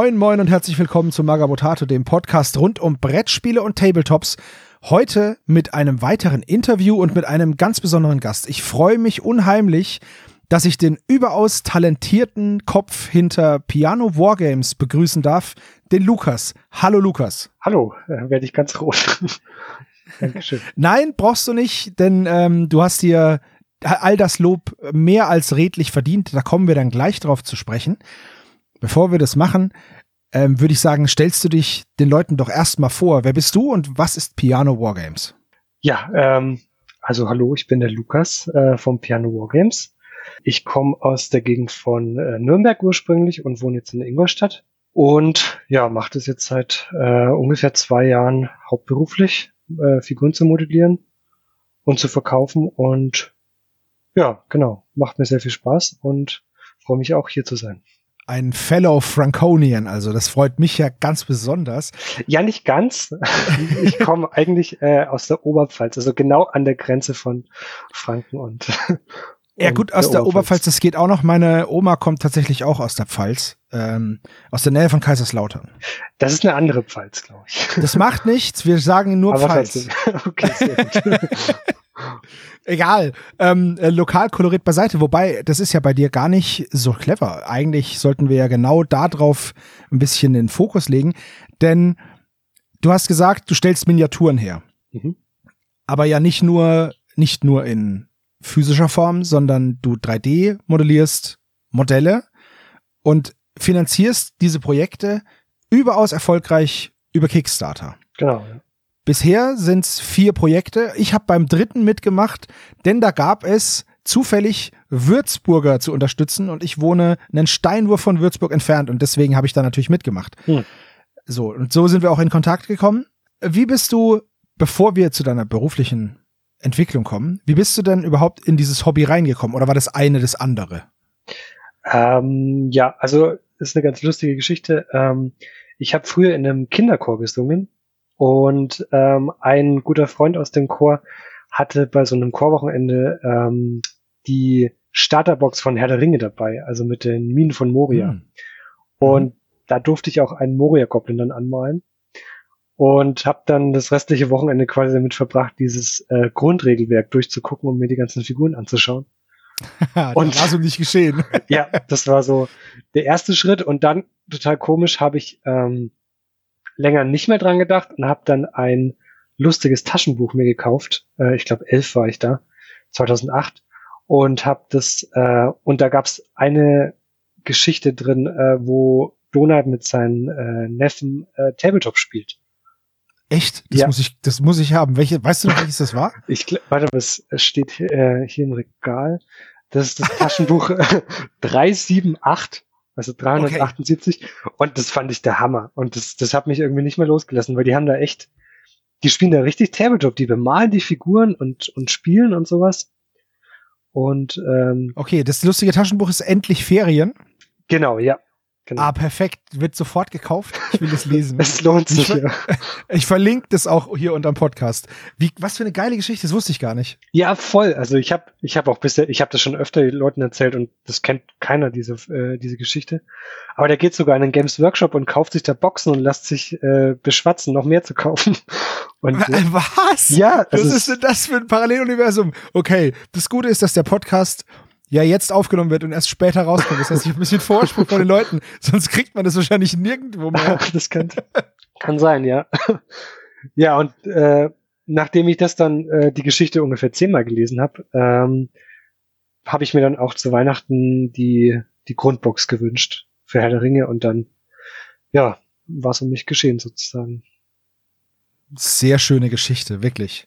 Moin, moin und herzlich willkommen zu Magabotato, dem Podcast rund um Brettspiele und Tabletops. Heute mit einem weiteren Interview und mit einem ganz besonderen Gast. Ich freue mich unheimlich, dass ich den überaus talentierten Kopf hinter Piano Wargames begrüßen darf, den Lukas. Hallo Lukas. Hallo, äh, werde ich ganz rot. Dankeschön. Nein, brauchst du nicht, denn ähm, du hast dir all das Lob mehr als redlich verdient. Da kommen wir dann gleich drauf zu sprechen. Bevor wir das machen, ähm, würde ich sagen, stellst du dich den Leuten doch erstmal vor. Wer bist du und was ist Piano Wargames? Ja, ähm, also hallo, ich bin der Lukas äh, vom Piano Wargames. Ich komme aus der Gegend von äh, Nürnberg ursprünglich und wohne jetzt in Ingolstadt. Und ja, mache das jetzt seit äh, ungefähr zwei Jahren hauptberuflich, äh, Figuren zu modellieren und zu verkaufen. Und ja, genau, macht mir sehr viel Spaß und freue mich auch hier zu sein ein Fellow Franconian, also das freut mich ja ganz besonders. Ja, nicht ganz. Ich komme eigentlich äh, aus der Oberpfalz, also genau an der Grenze von Franken und. Ja gut, aus der, der Oberpfalz. das geht auch noch. Meine Oma kommt tatsächlich auch aus der Pfalz, ähm, aus der Nähe von Kaiserslautern. Das ist eine andere Pfalz, glaube ich. Das macht nichts, wir sagen nur Aber Pfalz. Okay, sehr gut. Egal. Ähm, äh, Lokalkolorit beiseite. Wobei, das ist ja bei dir gar nicht so clever. Eigentlich sollten wir ja genau darauf ein bisschen den Fokus legen. Denn du hast gesagt, du stellst Miniaturen her. Mhm. Aber ja nicht nur, nicht nur in physischer Form, sondern du 3D modellierst Modelle und finanzierst diese Projekte überaus erfolgreich über Kickstarter. Genau. Ja. Bisher sind es vier Projekte. Ich habe beim dritten mitgemacht, denn da gab es zufällig Würzburger zu unterstützen und ich wohne einen Steinwurf von Würzburg entfernt und deswegen habe ich da natürlich mitgemacht. Hm. So, und so sind wir auch in Kontakt gekommen. Wie bist du, bevor wir zu deiner beruflichen Entwicklung kommen, wie bist du denn überhaupt in dieses Hobby reingekommen oder war das eine das andere? Ähm, ja, also ist eine ganz lustige Geschichte. Ähm, ich habe früher in einem Kinderchor gesungen und ähm, ein guter Freund aus dem Chor hatte bei so einem Chorwochenende ähm, die Starterbox von Herr der Ringe dabei, also mit den Minen von Moria. Mhm. Und da durfte ich auch einen Moria-Goblin dann anmalen und habe dann das restliche Wochenende quasi damit verbracht, dieses äh, Grundregelwerk durchzugucken, um mir die ganzen Figuren anzuschauen. und war so nicht geschehen. ja, das war so der erste Schritt und dann total komisch habe ich ähm, länger nicht mehr dran gedacht und habe dann ein lustiges Taschenbuch mir gekauft. Äh, ich glaube, elf war ich da, 2008. Und habe das, äh, und da gab's eine Geschichte drin, äh, wo Donald mit seinen äh, Neffen äh, Tabletop spielt. Echt? Das ja. muss ich, das muss ich haben. Welche, weißt du noch, welches das war? Ich warte, was steht äh, hier im Regal? Das ist das Taschenbuch 378 also 378. Okay. Und das fand ich der Hammer. Und das, das hat mich irgendwie nicht mehr losgelassen, weil die haben da echt, die spielen da richtig Tabletop, die bemalen die Figuren und, und spielen und sowas. Und ähm, okay, das lustige Taschenbuch ist endlich Ferien. Genau, ja. Genau. Ah, perfekt. Wird sofort gekauft. Ich will das lesen. es lohnt sich, ich, ja. Ich verlinke das auch hier unterm Podcast. Wie, was für eine geile Geschichte, das wusste ich gar nicht. Ja, voll. Also ich habe ich hab auch bisher, ich habe das schon öfter den Leuten erzählt und das kennt keiner, diese, äh, diese Geschichte. Aber der geht sogar in einen Games Workshop und kauft sich da Boxen und lässt sich äh, beschwatzen, noch mehr zu kaufen. Und, äh, was? Ja. Was ist denn das für ein Paralleluniversum? Okay, das Gute ist, dass der Podcast ja jetzt aufgenommen wird und erst später rauskommt. Das heißt, ich habe ein bisschen Vorsprung von den Leuten, sonst kriegt man das wahrscheinlich nirgendwo mehr. das kann, kann sein, ja. ja, und äh, nachdem ich das dann äh, die Geschichte ungefähr zehnmal gelesen habe, ähm, habe ich mir dann auch zu Weihnachten die, die Grundbox gewünscht für Herr der Ringe und dann, ja, war es um mich geschehen sozusagen. Sehr schöne Geschichte, wirklich.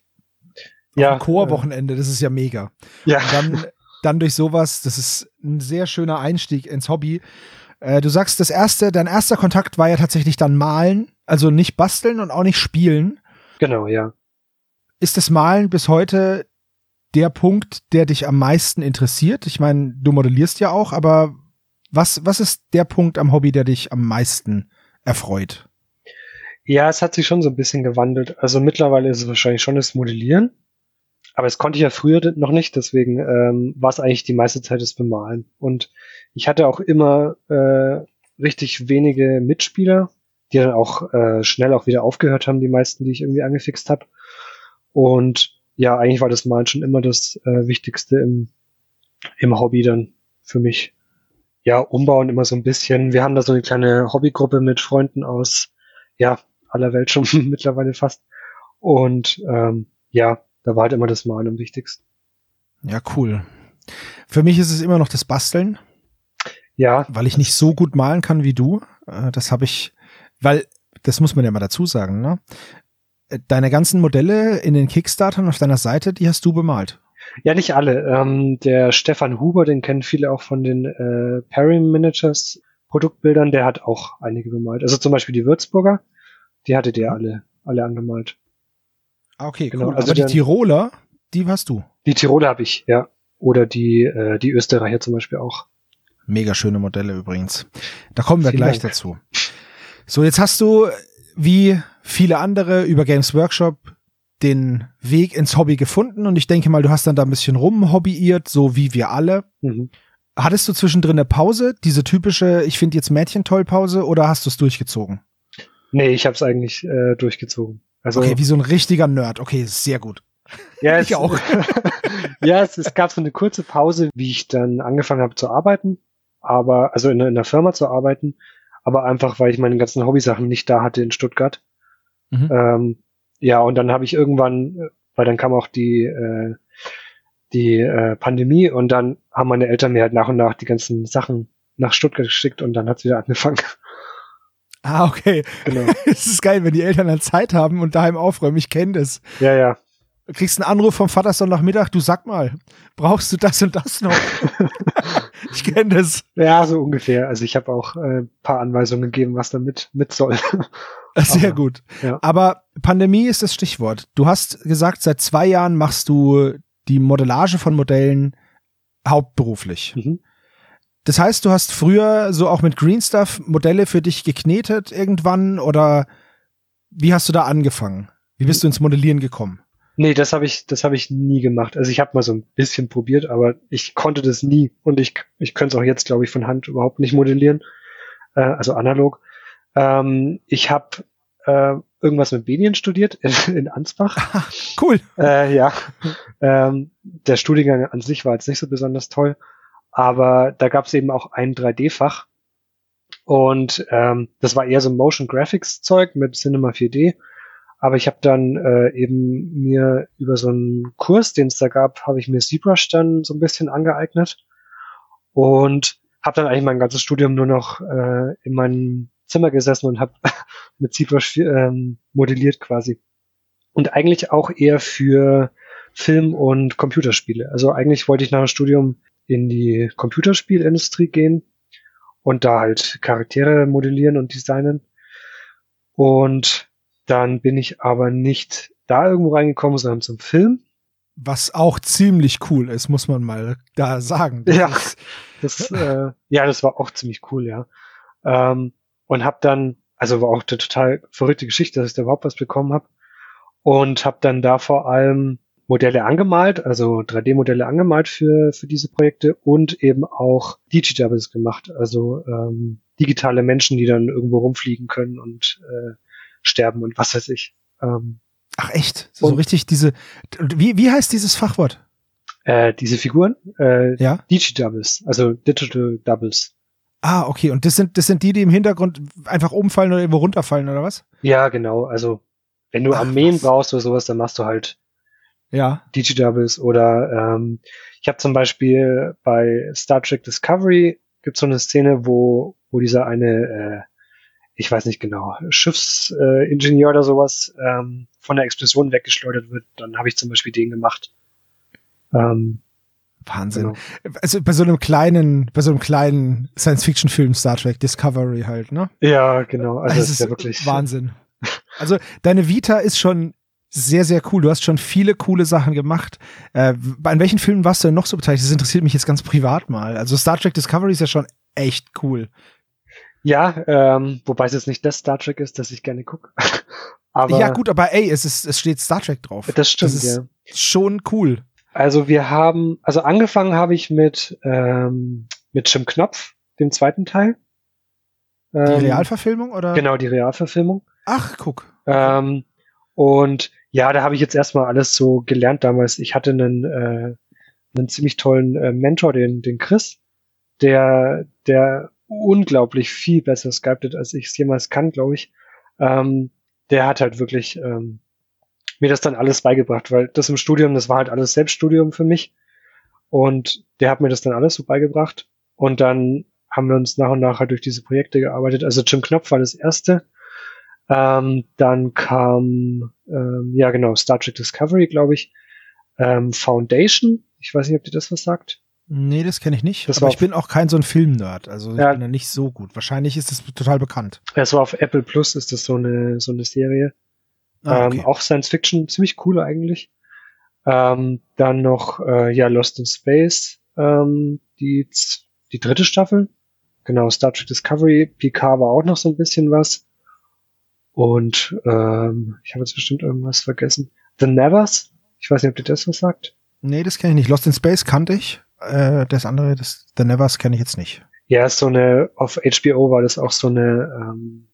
Ja. Chorwochenende, das ist ja mega. Ja. Und dann dann durch sowas, das ist ein sehr schöner Einstieg ins Hobby. Äh, du sagst, das erste, dein erster Kontakt war ja tatsächlich dann Malen, also nicht basteln und auch nicht spielen. Genau, ja. Ist das Malen bis heute der Punkt, der dich am meisten interessiert? Ich meine, du modellierst ja auch, aber was, was ist der Punkt am Hobby, der dich am meisten erfreut? Ja, es hat sich schon so ein bisschen gewandelt. Also mittlerweile ist es wahrscheinlich schon das Modellieren. Aber das konnte ich ja früher noch nicht, deswegen ähm, war es eigentlich die meiste Zeit das Bemalen. Und ich hatte auch immer äh, richtig wenige Mitspieler, die dann auch äh, schnell auch wieder aufgehört haben, die meisten, die ich irgendwie angefixt habe. Und ja, eigentlich war das Malen schon immer das äh, Wichtigste im, im Hobby dann für mich. Ja, umbauen immer so ein bisschen. Wir haben da so eine kleine Hobbygruppe mit Freunden aus, ja, aller Welt schon mittlerweile fast. Und ähm, ja, da war halt immer das Malen am wichtigsten. Ja, cool. Für mich ist es immer noch das Basteln. Ja. Weil ich nicht so gut malen kann wie du. Äh, das habe ich, weil, das muss man ja mal dazu sagen, ne? Deine ganzen Modelle in den Kickstartern auf deiner Seite, die hast du bemalt. Ja, nicht alle. Ähm, der Stefan Huber, den kennen viele auch von den äh, Perry Managers Produktbildern, der hat auch einige bemalt. Also zum Beispiel die Würzburger, die hatte der alle, alle angemalt. Ah, okay, genau. Cool. Also Aber die Tiroler, die hast du. Die Tiroler habe ich, ja. Oder die, äh, die Österreicher zum Beispiel auch. Mega schöne Modelle übrigens. Da kommen wir Vielen gleich Dank. dazu. So, jetzt hast du, wie viele andere, über Games Workshop den Weg ins Hobby gefunden und ich denke mal, du hast dann da ein bisschen rumhobbyiert, so wie wir alle. Mhm. Hattest du zwischendrin eine Pause, diese typische, ich finde jetzt Mädchen toll Pause, oder hast du es durchgezogen? Nee, ich habe es eigentlich äh, durchgezogen. Also, okay, wie so ein richtiger Nerd. Okay, sehr gut. Ja, ich auch. ja, es, es gab so eine kurze Pause, wie ich dann angefangen habe zu arbeiten, aber also in, in der Firma zu arbeiten, aber einfach, weil ich meine ganzen Hobbysachen nicht da hatte in Stuttgart. Mhm. Ähm, ja, und dann habe ich irgendwann, weil dann kam auch die äh, die äh, Pandemie und dann haben meine Eltern mir halt nach und nach die ganzen Sachen nach Stuttgart geschickt und dann hat's wieder angefangen. Ah, okay. Genau. Es ist geil, wenn die Eltern dann Zeit haben und daheim aufräumen. Ich kenne das. Ja, ja. Du kriegst einen Anruf vom Vater Sonntagmittag, du sag mal, brauchst du das und das noch? ich kenne das. Ja, so ungefähr. Also ich habe auch äh, paar Anweisungen gegeben, was damit mit soll. Sehr Aber, gut. Ja. Aber Pandemie ist das Stichwort. Du hast gesagt, seit zwei Jahren machst du die Modellage von Modellen hauptberuflich. Mhm. Das heißt, du hast früher so auch mit Green Stuff Modelle für dich geknetet irgendwann oder wie hast du da angefangen? Wie bist du ins Modellieren gekommen? Nee, das habe ich, das habe ich nie gemacht. Also ich habe mal so ein bisschen probiert, aber ich konnte das nie und ich, ich könnte es auch jetzt, glaube ich, von Hand überhaupt nicht modellieren, äh, also analog. Ähm, ich habe äh, irgendwas mit Medien studiert in, in Ansbach. cool. Äh, ja, ähm, der Studiengang an sich war jetzt nicht so besonders toll. Aber da gab es eben auch ein 3D-Fach. Und ähm, das war eher so Motion Graphics Zeug mit Cinema 4D. Aber ich habe dann äh, eben mir über so einen Kurs, den es da gab, habe ich mir ZBrush dann so ein bisschen angeeignet und habe dann eigentlich mein ganzes Studium nur noch äh, in meinem Zimmer gesessen und habe mit ZBrush ähm, modelliert quasi. Und eigentlich auch eher für Film- und Computerspiele. Also eigentlich wollte ich nach dem Studium in die Computerspielindustrie gehen und da halt Charaktere modellieren und designen. Und dann bin ich aber nicht da irgendwo reingekommen, sondern zum Film. Was auch ziemlich cool ist, muss man mal da sagen. Das ja, das, äh, ja, das war auch ziemlich cool, ja. Ähm, und habe dann, also war auch eine total verrückte Geschichte, dass ich da überhaupt was bekommen habe. Und habe dann da vor allem Modelle angemalt, also 3D-Modelle angemalt für, für diese Projekte und eben auch Digidoubles gemacht, also ähm, digitale Menschen, die dann irgendwo rumfliegen können und äh, sterben und was weiß ich. Ähm, Ach echt? So und, richtig diese, wie, wie heißt dieses Fachwort? Äh, diese Figuren? Äh, ja. Digidoubles, also Digital Doubles. Ah, okay. Und das sind, das sind die, die im Hintergrund einfach umfallen oder irgendwo runterfallen oder was? Ja, genau. Also, wenn du Ach, Armeen was? brauchst oder sowas, dann machst du halt ja. DJ-Doubles oder ähm, ich habe zum Beispiel bei Star Trek Discovery gibt so eine Szene, wo, wo dieser eine, äh, ich weiß nicht genau, Schiffsingenieur äh, oder sowas ähm, von der Explosion weggeschleudert wird, dann habe ich zum Beispiel den gemacht. Ähm, Wahnsinn. Genau. Also bei so einem kleinen, bei so einem kleinen Science-Fiction-Film Star Trek Discovery halt, ne? Ja, genau. Also das ist ja wirklich Wahnsinn. Also deine Vita ist schon sehr, sehr cool. Du hast schon viele coole Sachen gemacht. Äh, an welchen Filmen warst du denn noch so beteiligt? Das interessiert mich jetzt ganz privat mal. Also Star Trek Discovery ist ja schon echt cool. Ja, ähm, wobei es jetzt nicht das Star Trek ist, das ich gerne gucke. aber ja, gut, aber ey, es ist, es steht Star Trek drauf. Das stimmt, das ist ja. Schon cool. Also wir haben, also angefangen habe ich mit, ähm, mit Jim Knopf, dem zweiten Teil. Ähm, die Realverfilmung oder? Genau, die Realverfilmung. Ach, guck. Ähm, und ja, da habe ich jetzt erstmal alles so gelernt damals. Ich hatte einen, äh, einen ziemlich tollen äh, Mentor, den, den Chris, der, der unglaublich viel besser sculptet, als ich es jemals kann, glaube ich. Ähm, der hat halt wirklich ähm, mir das dann alles beigebracht, weil das im Studium, das war halt alles Selbststudium für mich. Und der hat mir das dann alles so beigebracht. Und dann haben wir uns nach und nach halt durch diese Projekte gearbeitet. Also Jim Knopf war das erste. Ähm, dann kam, ähm, ja genau, Star Trek Discovery, glaube ich. Ähm, Foundation. Ich weiß nicht, ob dir das was sagt. Nee, das kenne ich nicht. Das aber ich bin auch kein so ein Film-Nerd. Also ich ja, bin da nicht so gut. Wahrscheinlich ist das total bekannt. Es war auf Apple Plus, ist das so eine, so eine Serie. Ah, okay. ähm, auch Science Fiction, ziemlich cool eigentlich. Ähm, dann noch, äh, ja, Lost in Space, ähm, die, die dritte Staffel. Genau, Star Trek Discovery, PK war auch noch so ein bisschen was. Und ähm, ich habe jetzt bestimmt irgendwas vergessen. The Nevers, ich weiß nicht, ob dir das was sagt. Nee, das kenne ich nicht. Lost in Space kannte ich. Äh, das andere, das The Nevers kenne ich jetzt nicht. Ja, so eine, auf HBO war das auch so eine, ähm,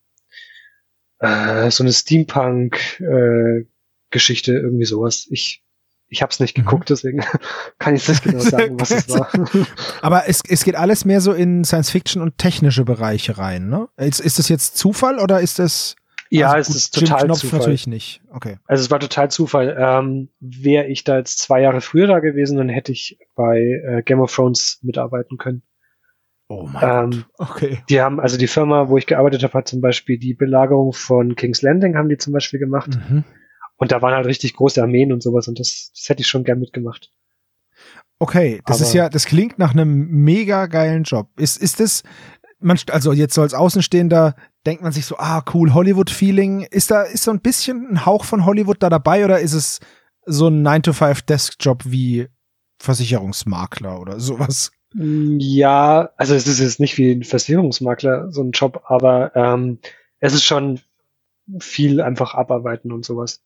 äh, so eine Steampunk-Geschichte, äh, irgendwie sowas. Ich ich habe es nicht mhm. geguckt, deswegen kann ich nicht genau sagen, was es war. Aber es, es geht alles mehr so in Science-Fiction und technische Bereiche rein, ne? Ist, ist das jetzt Zufall oder ist das ja, also es ist total Knopf Zufall. natürlich nicht. Okay. Also es war total Zufall. Ähm, Wäre ich da jetzt zwei Jahre früher da gewesen, dann hätte ich bei äh, Game of Thrones mitarbeiten können. Oh mein ähm, Gott. Okay. Die haben, also die Firma, wo ich gearbeitet habe, hat zum Beispiel die Belagerung von King's Landing haben die zum Beispiel gemacht. Mhm. Und da waren halt richtig große Armeen und sowas und das, das hätte ich schon gern mitgemacht. Okay, das Aber ist ja, das klingt nach einem mega geilen Job. Ist, ist das, man, also jetzt so als Außenstehender denkt man sich so, ah, cool, Hollywood-Feeling. Ist da, ist so ein bisschen ein Hauch von Hollywood da dabei oder ist es so ein 9-to-5-Desk-Job wie Versicherungsmakler oder sowas? Ja, also es ist jetzt nicht wie ein Versicherungsmakler, so ein Job, aber ähm, es ist schon viel einfach abarbeiten und sowas.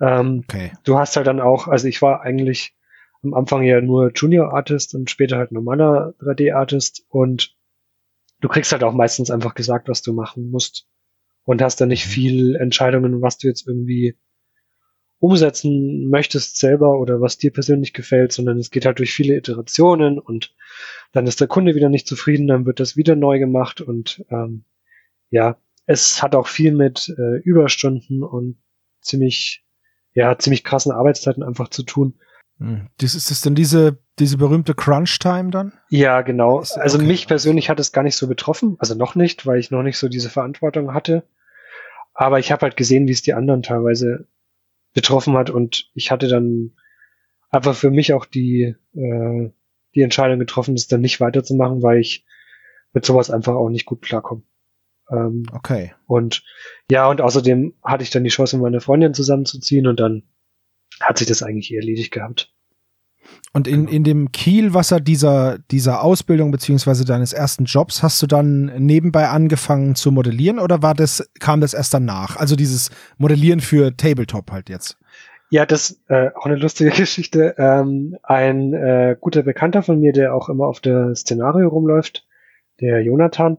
Ähm, okay. Du hast halt dann auch, also ich war eigentlich am Anfang ja nur Junior Artist und später halt normaler 3D Artist und du kriegst halt auch meistens einfach gesagt, was du machen musst und hast dann nicht mhm. viel Entscheidungen, was du jetzt irgendwie umsetzen möchtest selber oder was dir persönlich gefällt, sondern es geht halt durch viele Iterationen und dann ist der Kunde wieder nicht zufrieden, dann wird das wieder neu gemacht und ähm, ja, es hat auch viel mit äh, Überstunden und ziemlich, ja, ziemlich krassen Arbeitszeiten einfach zu tun. Hm. Das ist das denn diese, diese berühmte Crunch-Time dann? Ja, genau. Also okay. mich persönlich hat es gar nicht so betroffen. Also noch nicht, weil ich noch nicht so diese Verantwortung hatte. Aber ich habe halt gesehen, wie es die anderen teilweise betroffen hat und ich hatte dann einfach für mich auch die, äh, die Entscheidung getroffen, das dann nicht weiterzumachen, weil ich mit sowas einfach auch nicht gut klarkomme. Ähm, okay. Und ja, und außerdem hatte ich dann die Chance, mit meiner Freundin zusammenzuziehen und dann hat sich das eigentlich erledigt gehabt. Und in, in dem Kielwasser dieser, dieser Ausbildung beziehungsweise deines ersten Jobs hast du dann nebenbei angefangen zu modellieren oder war das, kam das erst danach? Also dieses Modellieren für Tabletop halt jetzt. Ja, das äh, auch eine lustige Geschichte. Ähm, ein äh, guter Bekannter von mir, der auch immer auf der Szenario rumläuft, der Jonathan,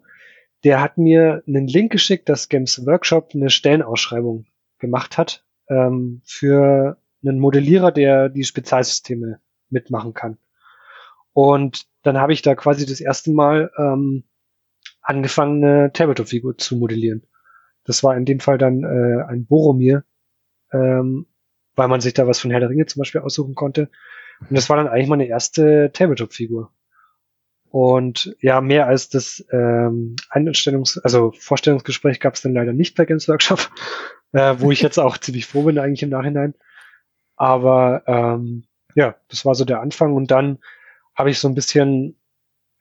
der hat mir einen Link geschickt, dass Games Workshop eine Stellenausschreibung gemacht hat ähm, für einen Modellierer, der die Spezialsysteme mitmachen kann. Und dann habe ich da quasi das erste Mal ähm, angefangen, eine Tabletop-Figur zu modellieren. Das war in dem Fall dann äh, ein Boromir, ähm, weil man sich da was von Herr der Ringe zum Beispiel aussuchen konnte. Und das war dann eigentlich meine erste Tabletop-Figur. Und ja, mehr als das ähm, Einstellungs-, also Vorstellungsgespräch gab es dann leider nicht bei Games Workshop, äh, wo ich jetzt auch ziemlich froh bin eigentlich im Nachhinein. Aber ähm, ja, das war so der Anfang und dann habe ich so ein bisschen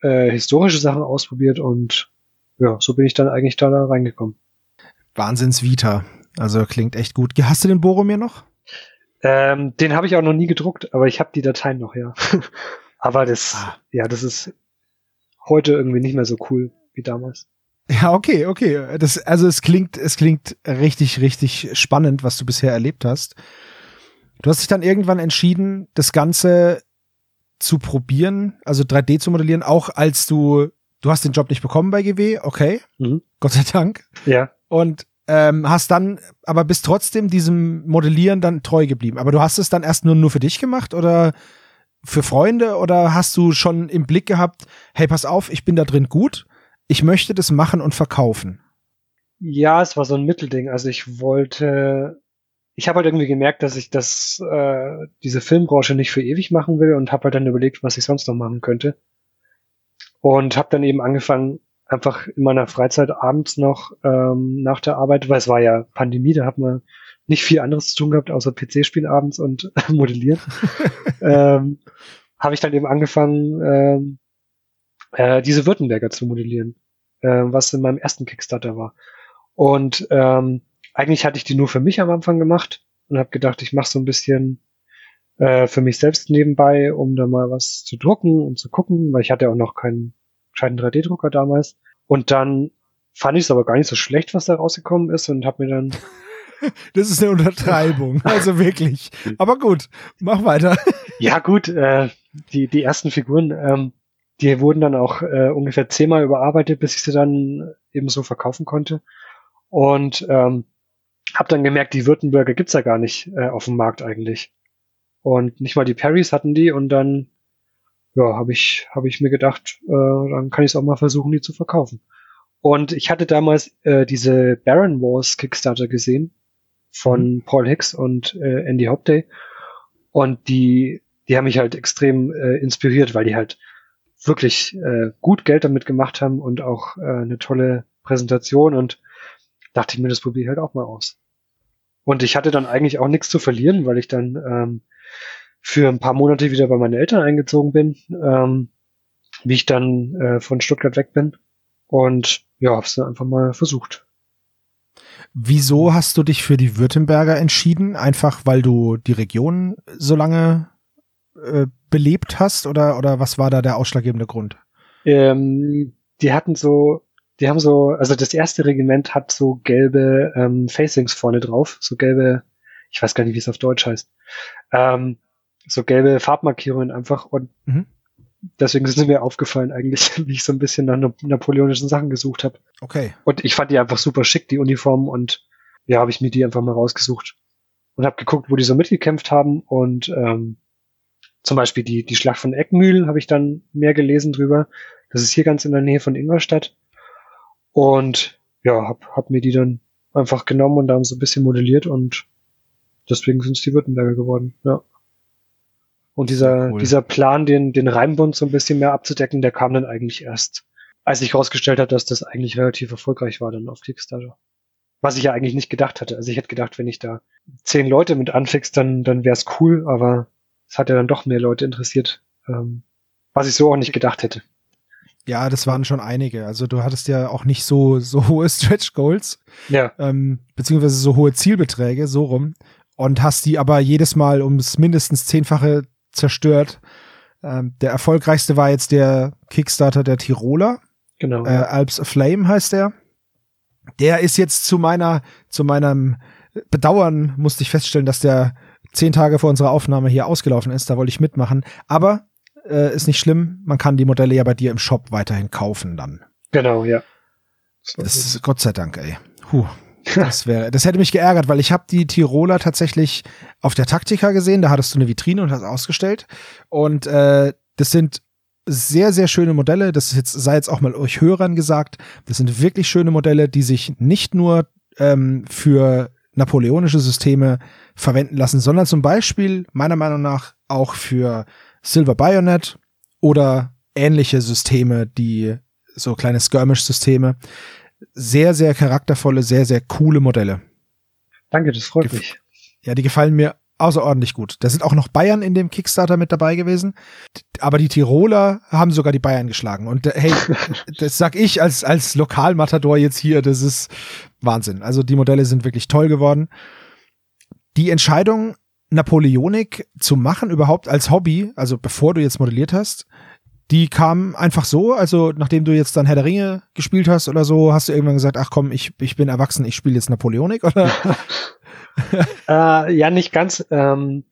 äh, historische Sachen ausprobiert und ja, so bin ich dann eigentlich da, da reingekommen. Wahnsinns Vita. Also klingt echt gut. Hast du den Boromir noch? Ähm, den habe ich auch noch nie gedruckt, aber ich habe die Dateien noch, ja. aber das, ah. ja, das ist heute irgendwie nicht mehr so cool wie damals. Ja, okay, okay. Das, also es klingt, es klingt richtig, richtig spannend, was du bisher erlebt hast. Du hast dich dann irgendwann entschieden, das Ganze zu probieren, also 3D zu modellieren, auch als du du hast den Job nicht bekommen bei GW, okay, mhm. Gott sei Dank. Ja. Und ähm, hast dann, aber bist trotzdem diesem Modellieren dann treu geblieben. Aber du hast es dann erst nur, nur für dich gemacht oder für Freunde oder hast du schon im Blick gehabt, hey, pass auf, ich bin da drin gut, ich möchte das machen und verkaufen? Ja, es war so ein Mittelding. Also ich wollte, ich habe halt irgendwie gemerkt, dass ich das, äh, diese Filmbranche nicht für ewig machen will und habe halt dann überlegt, was ich sonst noch machen könnte. Und habe dann eben angefangen, einfach in meiner Freizeit abends noch ähm, nach der Arbeit, weil es war ja Pandemie, da hat man nicht viel anderes zu tun gehabt, außer PC-Spielen abends und modellieren. ähm, habe ich dann eben angefangen, ähm, äh, diese Württemberger zu modellieren, äh, was in meinem ersten Kickstarter war. Und ähm, eigentlich hatte ich die nur für mich am Anfang gemacht und habe gedacht, ich mache so ein bisschen äh, für mich selbst nebenbei, um da mal was zu drucken und zu gucken, weil ich hatte auch noch keinen gescheiten 3D-Drucker damals. Und dann fand ich es aber gar nicht so schlecht, was da rausgekommen ist und habe mir dann das ist eine Untertreibung, also wirklich. Aber gut, mach weiter. Ja gut, äh, die die ersten Figuren, ähm, die wurden dann auch äh, ungefähr zehnmal überarbeitet, bis ich sie dann eben so verkaufen konnte. Und ähm, habe dann gemerkt, die Württemberger gibt's ja gar nicht äh, auf dem Markt eigentlich. Und nicht mal die Parrys hatten die und dann ja, habe ich, hab ich mir gedacht, äh, dann kann ich es auch mal versuchen, die zu verkaufen. Und ich hatte damals äh, diese Baron Wars Kickstarter gesehen von mhm. Paul Hicks und äh, Andy Hopday. Und die, die haben mich halt extrem äh, inspiriert, weil die halt wirklich äh, gut Geld damit gemacht haben und auch äh, eine tolle Präsentation und dachte ich mir, das probiere ich halt auch mal aus. Und ich hatte dann eigentlich auch nichts zu verlieren, weil ich dann ähm, für ein paar Monate wieder bei meinen Eltern eingezogen bin, ähm, wie ich dann äh, von Stuttgart weg bin. Und ja, hab's dann einfach mal versucht. Wieso hast du dich für die Württemberger entschieden? Einfach weil du die Region so lange äh, belebt hast oder, oder was war da der ausschlaggebende Grund? Ähm, die hatten so, die haben so, also das erste Regiment hat so gelbe ähm, Facings vorne drauf, so gelbe, ich weiß gar nicht, wie es auf Deutsch heißt. Ähm, so gelbe Farbmarkierungen einfach und mhm. deswegen sind mir aufgefallen eigentlich, wie ich so ein bisschen nach napoleonischen Sachen gesucht habe. Okay. Und ich fand die einfach super schick, die Uniformen und ja, habe ich mir die einfach mal rausgesucht und habe geguckt, wo die so mitgekämpft haben und ähm, zum Beispiel die, die Schlacht von Eckmühl habe ich dann mehr gelesen drüber. Das ist hier ganz in der Nähe von Ingolstadt. Und ja, hab, hab mir die dann einfach genommen und dann so ein bisschen modelliert und deswegen sind es die Württemberger geworden, ja. Und dieser, cool. dieser Plan, den, den Reimbund so ein bisschen mehr abzudecken, der kam dann eigentlich erst, als ich herausgestellt habe, dass das eigentlich relativ erfolgreich war dann auf Kickstarter. Was ich ja eigentlich nicht gedacht hatte. Also ich hätte gedacht, wenn ich da zehn Leute mit anfix, dann, dann wäre es cool, aber es hat ja dann doch mehr Leute interessiert, ähm, was ich so auch nicht gedacht hätte. Ja, das waren schon einige. Also du hattest ja auch nicht so, so hohe Stretch Goals. Ja. Ähm, beziehungsweise so hohe Zielbeträge, so rum. Und hast die aber jedes Mal ums mindestens zehnfache zerstört. Ähm, der erfolgreichste war jetzt der Kickstarter der Tiroler. Genau. Äh, Alps Flame heißt der. Der ist jetzt zu meiner, zu meinem Bedauern musste ich feststellen, dass der zehn Tage vor unserer Aufnahme hier ausgelaufen ist. Da wollte ich mitmachen. Aber äh, ist nicht schlimm. Man kann die Modelle ja bei dir im Shop weiterhin kaufen dann. Genau, ja. Das ist Gott sei Dank, ey. Huh. Das wäre, das hätte mich geärgert, weil ich habe die Tiroler tatsächlich auf der Taktika gesehen. Da hattest du eine Vitrine und hast ausgestellt. Und äh, das sind sehr, sehr schöne Modelle. Das ist jetzt, sei jetzt auch mal euch Hörern gesagt. Das sind wirklich schöne Modelle, die sich nicht nur ähm, für napoleonische Systeme verwenden lassen, sondern zum Beispiel meiner Meinung nach auch für Silver Bayonet oder ähnliche Systeme, die so kleine Skirmish-Systeme sehr, sehr charaktervolle, sehr, sehr coole Modelle. Danke, das freut Gef mich. Ja, die gefallen mir außerordentlich gut. Da sind auch noch Bayern in dem Kickstarter mit dabei gewesen. Aber die Tiroler haben sogar die Bayern geschlagen. Und äh, hey, das sag ich als, als Lokalmatador jetzt hier, das ist Wahnsinn. Also die Modelle sind wirklich toll geworden. Die Entscheidung, Napoleonik zu machen, überhaupt als Hobby, also bevor du jetzt modelliert hast, die kam einfach so, also nachdem du jetzt dann Herr der Ringe gespielt hast oder so, hast du irgendwann gesagt, ach komm, ich, ich bin erwachsen, ich spiele jetzt Napoleonik, oder? äh, ja, nicht ganz. Ähm,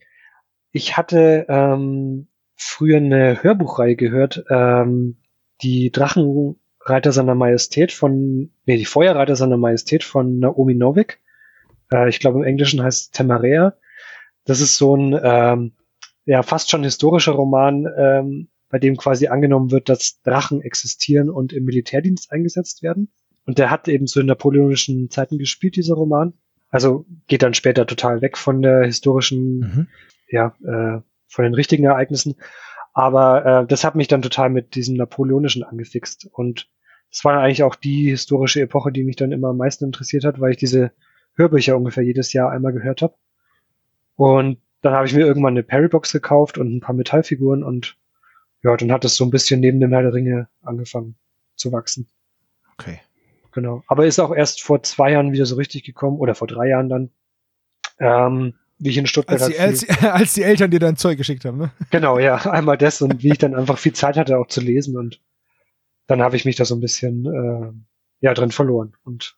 ich hatte ähm, früher eine Hörbuchreihe gehört, ähm, die Drachen, Reiter seiner Majestät von, nee, die Feuerreiter seiner Majestät von Naomi Novik. Äh, ich glaube im Englischen heißt es Temarea. Das ist so ein, ähm, ja, fast schon historischer Roman, ähm, bei dem quasi angenommen wird, dass Drachen existieren und im Militärdienst eingesetzt werden. Und der hat eben so in napoleonischen Zeiten gespielt, dieser Roman. Also geht dann später total weg von der historischen, mhm. ja, äh, von den richtigen Ereignissen. Aber äh, das hat mich dann total mit diesem Napoleonischen angefixt. Und das war eigentlich auch die historische Epoche, die mich dann immer am meisten interessiert hat, weil ich diese Hörbücher ungefähr jedes Jahr einmal gehört habe. Und dann habe ich mir irgendwann eine Perry-Box gekauft und ein paar Metallfiguren und ja, dann hat es so ein bisschen neben dem Herr der Ringe angefangen zu wachsen. Okay. Genau. Aber ist auch erst vor zwei Jahren wieder so richtig gekommen oder vor drei Jahren dann. Ähm, wie ich in Stuttgart als die, als, als, die Eltern dir dein Zeug geschickt haben, ne? Genau, ja, einmal das und wie ich dann einfach viel Zeit hatte auch zu lesen und dann habe ich mich da so ein bisschen äh, ja drin verloren und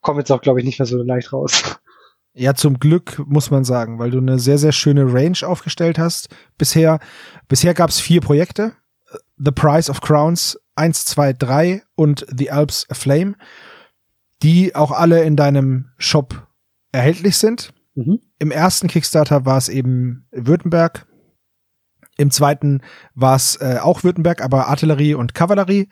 komme jetzt auch glaube ich nicht mehr so leicht raus. Ja, zum Glück muss man sagen, weil du eine sehr sehr schöne Range aufgestellt hast. Bisher bisher gab es vier Projekte: The Price of Crowns 1, 2, 3 und The Alps Aflame, die auch alle in deinem Shop erhältlich sind. Mhm. Im ersten Kickstarter war es eben Württemberg. Im zweiten war es äh, auch Württemberg, aber Artillerie und Kavallerie.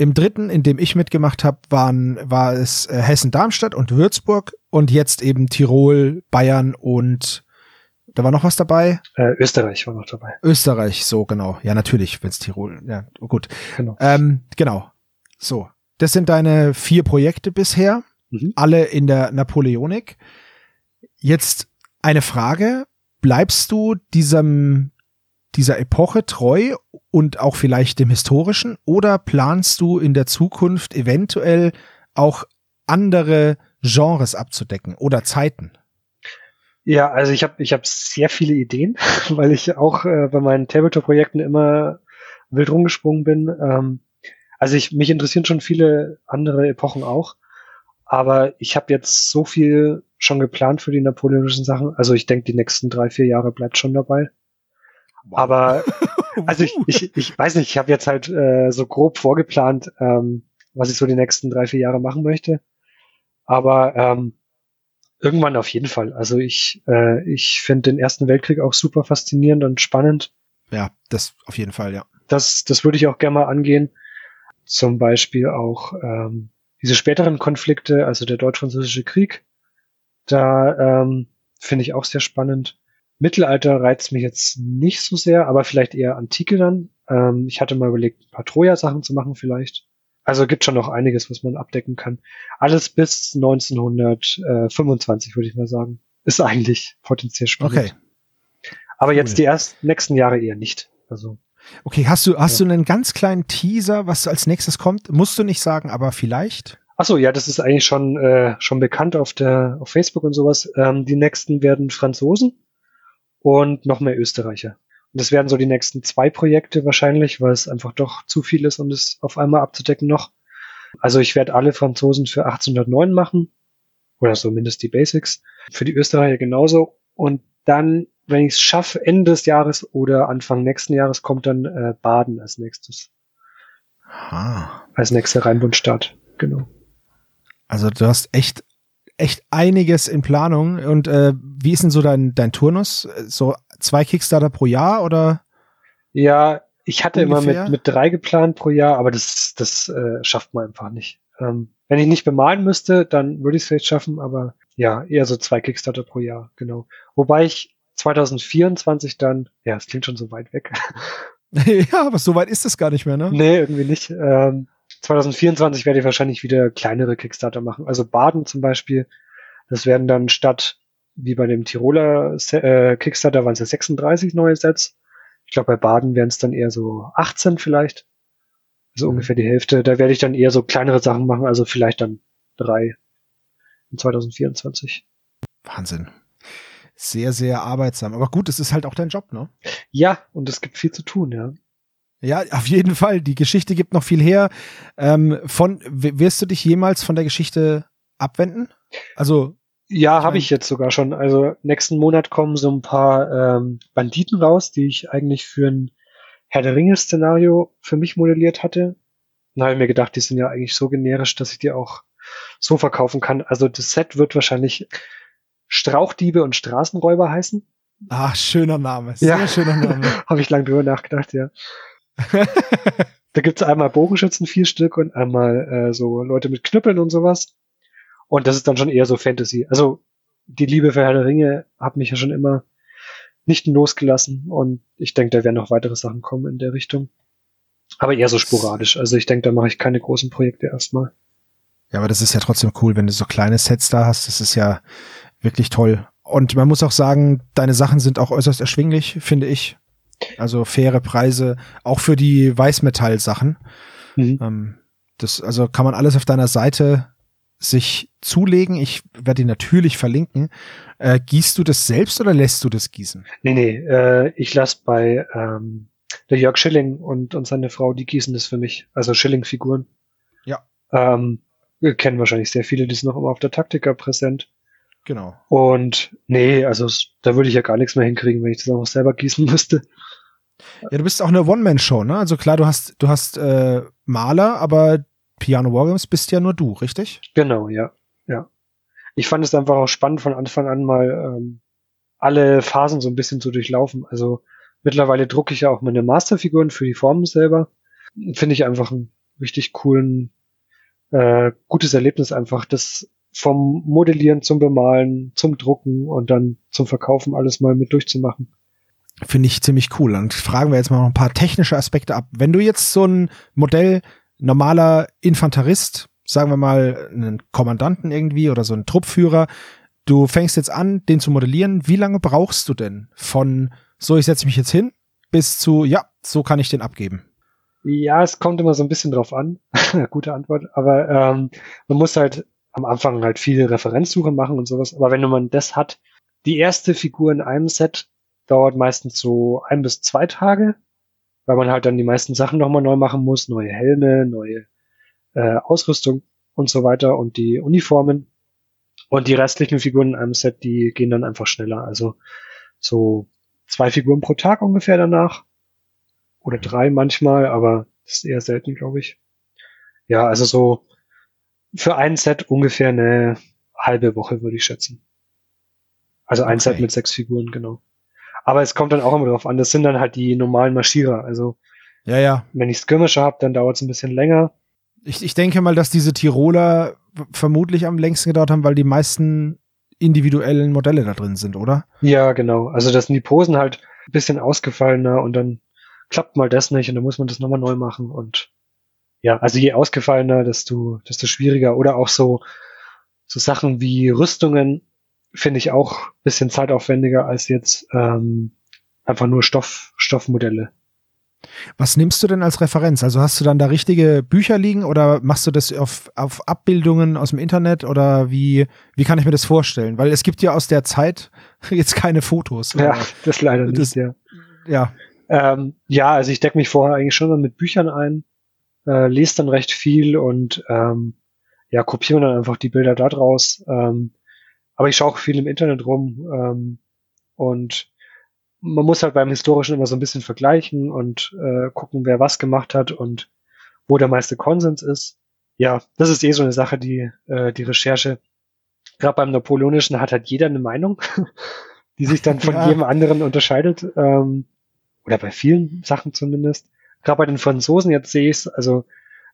Im dritten, in dem ich mitgemacht habe, waren war es äh, Hessen-Darmstadt und Würzburg und jetzt eben Tirol, Bayern und da war noch was dabei? Äh, Österreich war noch dabei. Österreich, so genau. Ja, natürlich, wenn es Tirol. Ja, gut. Genau. Ähm, genau. So, das sind deine vier Projekte bisher, mhm. alle in der Napoleonik. Jetzt eine Frage. Bleibst du diesem, dieser Epoche treu und auch vielleicht dem historischen oder planst du in der Zukunft eventuell auch andere Genres abzudecken oder Zeiten? Ja, also ich habe ich hab sehr viele Ideen, weil ich auch äh, bei meinen Tabletop-Projekten immer wild rumgesprungen bin. Ähm, also ich mich interessieren schon viele andere Epochen auch, aber ich habe jetzt so viel schon geplant für die napoleonischen Sachen. Also ich denke, die nächsten drei, vier Jahre bleibt schon dabei. Wow. Aber also ich, ich, ich weiß nicht, ich habe jetzt halt äh, so grob vorgeplant, ähm, was ich so die nächsten drei, vier Jahre machen möchte. Aber ähm, irgendwann auf jeden Fall. Also ich, äh, ich finde den Ersten Weltkrieg auch super faszinierend und spannend. Ja, das auf jeden Fall, ja. Das, das würde ich auch gerne mal angehen. Zum Beispiel auch ähm, diese späteren Konflikte, also der deutsch-französische Krieg, da ähm, finde ich auch sehr spannend. Mittelalter reizt mich jetzt nicht so sehr, aber vielleicht eher Antike dann. Ähm, ich hatte mal überlegt, ein paar Troja-Sachen zu machen vielleicht. Also gibt schon noch einiges, was man abdecken kann. Alles bis 1925, würde ich mal sagen. Ist eigentlich potenziell spannend. Okay. Aber cool. jetzt die ersten nächsten Jahre eher nicht. Also. Okay, hast du, hast ja. du einen ganz kleinen Teaser, was als nächstes kommt? Musst du nicht sagen, aber vielleicht? Ach so, ja, das ist eigentlich schon, äh, schon bekannt auf der, auf Facebook und sowas. Ähm, die nächsten werden Franzosen und noch mehr Österreicher. Und das werden so die nächsten zwei Projekte wahrscheinlich, weil es einfach doch zu viel ist, um das auf einmal abzudecken noch. Also ich werde alle Franzosen für 1809 machen. Oder zumindest die Basics. Für die Österreicher genauso. Und dann, wenn ich es schaffe, Ende des Jahres oder Anfang nächsten Jahres kommt dann äh, Baden als nächstes. Aha. Als nächster Rheinbundstaat. Genau. Also du hast echt echt einiges in Planung. Und äh, wie ist denn so dein, dein Turnus? So zwei Kickstarter pro Jahr oder? Ja, ich hatte ungefähr? immer mit, mit drei geplant pro Jahr, aber das, das äh, schafft man einfach nicht. Ähm, wenn ich nicht bemalen müsste, dann würde ich es vielleicht schaffen, aber ja, eher so zwei Kickstarter pro Jahr, genau. Wobei ich 2024 dann, ja, es klingt schon so weit weg. ja, aber so weit ist es gar nicht mehr, ne? Nee, irgendwie nicht. Ähm, 2024 werde ich wahrscheinlich wieder kleinere Kickstarter machen. Also Baden zum Beispiel, das werden dann statt wie bei dem Tiroler äh, Kickstarter waren es ja 36 neue Sets. Ich glaube, bei Baden wären es dann eher so 18 vielleicht. Also mhm. ungefähr die Hälfte. Da werde ich dann eher so kleinere Sachen machen, also vielleicht dann drei in 2024. Wahnsinn. Sehr, sehr arbeitsam. Aber gut, es ist halt auch dein Job, ne? Ja, und es gibt viel zu tun, ja. Ja, auf jeden Fall. Die Geschichte gibt noch viel her. Ähm, von wirst du dich jemals von der Geschichte abwenden? Also ja, habe ich jetzt sogar schon. Also nächsten Monat kommen so ein paar ähm, Banditen raus, die ich eigentlich für ein Herr der Ringe-Szenario für mich modelliert hatte. Dann habe ich mir gedacht, die sind ja eigentlich so generisch, dass ich die auch so verkaufen kann. Also das Set wird wahrscheinlich Strauchdiebe und Straßenräuber heißen. Ach, schöner Name. Sehr ja. schöner Name. habe ich lange drüber nachgedacht, ja. da gibt's einmal Bogenschützen, vier Stück, und einmal äh, so Leute mit Knüppeln und sowas. Und das ist dann schon eher so Fantasy. Also die Liebe für Herr der Ringe hat mich ja schon immer nicht losgelassen und ich denke, da werden noch weitere Sachen kommen in der Richtung. Aber eher so sporadisch. Also ich denke, da mache ich keine großen Projekte erstmal. Ja, aber das ist ja trotzdem cool, wenn du so kleine Sets da hast. Das ist ja wirklich toll. Und man muss auch sagen, deine Sachen sind auch äußerst erschwinglich, finde ich. Also faire Preise, auch für die Weißmetall-Sachen. Mhm. Ähm, das, also kann man alles auf deiner Seite sich zulegen. Ich werde die natürlich verlinken. Äh, gießt du das selbst oder lässt du das gießen? Nee, nee, äh, ich lasse bei ähm, der Jörg Schilling und, und seine Frau, die gießen das für mich. Also Schilling-Figuren. Ja. Ähm, wir kennen wahrscheinlich sehr viele, die sind noch immer auf der Taktika präsent. Genau. Und nee, also da würde ich ja gar nichts mehr hinkriegen, wenn ich das auch selber gießen müsste. Ja, du bist auch eine One-Man-Show, ne? Also klar, du hast, du hast äh, Maler, aber Piano Wargames bist ja nur du, richtig? Genau, ja. Ja. Ich fand es einfach auch spannend, von Anfang an mal ähm, alle Phasen so ein bisschen zu durchlaufen. Also mittlerweile drucke ich ja auch meine Masterfiguren für die Formen selber. Finde ich einfach einen richtig coolen, äh, gutes Erlebnis einfach, das vom Modellieren zum Bemalen, zum Drucken und dann zum Verkaufen alles mal mit durchzumachen. Finde ich ziemlich cool. Und fragen wir jetzt mal noch ein paar technische Aspekte ab. Wenn du jetzt so ein Modell normaler Infanterist, sagen wir mal einen Kommandanten irgendwie oder so einen Truppführer, du fängst jetzt an, den zu modellieren. Wie lange brauchst du denn von so, ich setze mich jetzt hin, bis zu, ja, so kann ich den abgeben? Ja, es kommt immer so ein bisschen drauf an. Gute Antwort. Aber ähm, man muss halt am Anfang halt viele Referenzsuche machen und sowas. Aber wenn man das hat, die erste Figur in einem Set dauert meistens so ein bis zwei Tage weil man halt dann die meisten Sachen nochmal neu machen muss, neue Helme, neue äh, Ausrüstung und so weiter und die Uniformen. Und die restlichen Figuren in einem Set, die gehen dann einfach schneller. Also so zwei Figuren pro Tag ungefähr danach. Oder drei manchmal, aber das ist eher selten, glaube ich. Ja, also so für ein Set ungefähr eine halbe Woche, würde ich schätzen. Also ein okay. Set mit sechs Figuren, genau. Aber es kommt dann auch immer darauf an, das sind dann halt die normalen Marschierer. Also ja, ja. wenn ich Skirmisher habe, dann dauert es ein bisschen länger. Ich, ich denke mal, dass diese Tiroler vermutlich am längsten gedauert haben, weil die meisten individuellen Modelle da drin sind, oder? Ja, genau. Also das sind die Posen halt ein bisschen ausgefallener und dann klappt mal das nicht und dann muss man das nochmal neu machen und ja, also je ausgefallener, desto, desto schwieriger oder auch so, so Sachen wie Rüstungen finde ich auch bisschen zeitaufwendiger als jetzt ähm, einfach nur Stoff, Stoffmodelle. Was nimmst du denn als Referenz? Also hast du dann da richtige Bücher liegen oder machst du das auf, auf Abbildungen aus dem Internet oder wie, wie kann ich mir das vorstellen? Weil es gibt ja aus der Zeit jetzt keine Fotos. Ja, das leider nicht, das, ja. Ja. Ähm, ja, also ich decke mich vorher eigentlich schon mit Büchern ein, äh, lese dann recht viel und ähm, ja, kopiere dann einfach die Bilder da draus. Ähm, aber ich schaue auch viel im Internet rum ähm, und man muss halt beim Historischen immer so ein bisschen vergleichen und äh, gucken, wer was gemacht hat und wo der meiste Konsens ist. Ja, das ist eh so eine Sache, die äh, die Recherche. Gerade beim Napoleonischen hat halt jeder eine Meinung, die sich dann von ja. jedem anderen unterscheidet. Ähm, oder bei vielen Sachen zumindest. Gerade bei den Franzosen, jetzt sehe ich es, also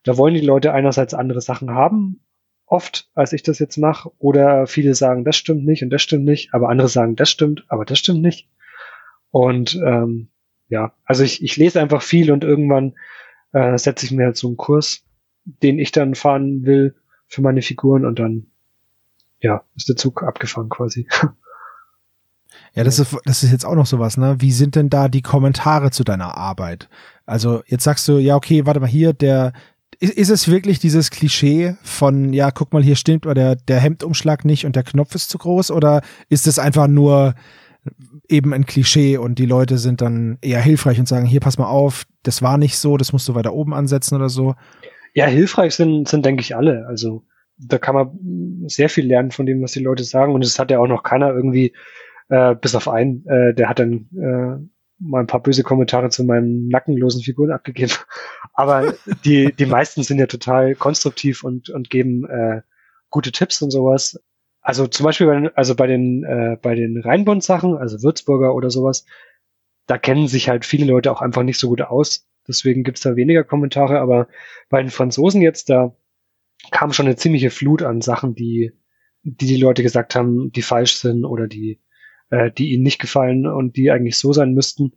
da wollen die Leute einerseits andere Sachen haben, oft, als ich das jetzt mache. Oder viele sagen, das stimmt nicht und das stimmt nicht, aber andere sagen, das stimmt, aber das stimmt nicht. Und ähm, ja, also ich, ich lese einfach viel und irgendwann äh, setze ich mir halt so einen Kurs, den ich dann fahren will für meine Figuren und dann ja, ist der Zug abgefahren quasi. Ja, das ist, das ist jetzt auch noch sowas, ne? Wie sind denn da die Kommentare zu deiner Arbeit? Also jetzt sagst du, ja, okay, warte mal hier, der, ist, ist es wirklich dieses Klischee von, ja, guck mal, hier stimmt der, der Hemdumschlag nicht und der Knopf ist zu groß? Oder ist es einfach nur eben ein Klischee und die Leute sind dann eher hilfreich und sagen, hier, pass mal auf, das war nicht so, das musst du weiter oben ansetzen oder so? Ja, hilfreich sind, sind denke ich, alle. Also da kann man sehr viel lernen von dem, was die Leute sagen. Und es hat ja auch noch keiner irgendwie, äh, bis auf einen, äh, der hat dann äh, mal ein paar böse Kommentare zu meinen nackenlosen Figuren abgegeben. Aber die, die meisten sind ja total konstruktiv und, und geben äh, gute Tipps und sowas. Also zum Beispiel bei, also bei den, äh, bei den Rheinbund-Sachen, also Würzburger oder sowas, da kennen sich halt viele Leute auch einfach nicht so gut aus. Deswegen gibt's da weniger Kommentare. Aber bei den Franzosen jetzt, da kam schon eine ziemliche Flut an Sachen, die die, die Leute gesagt haben, die falsch sind oder die äh, die ihnen nicht gefallen und die eigentlich so sein müssten.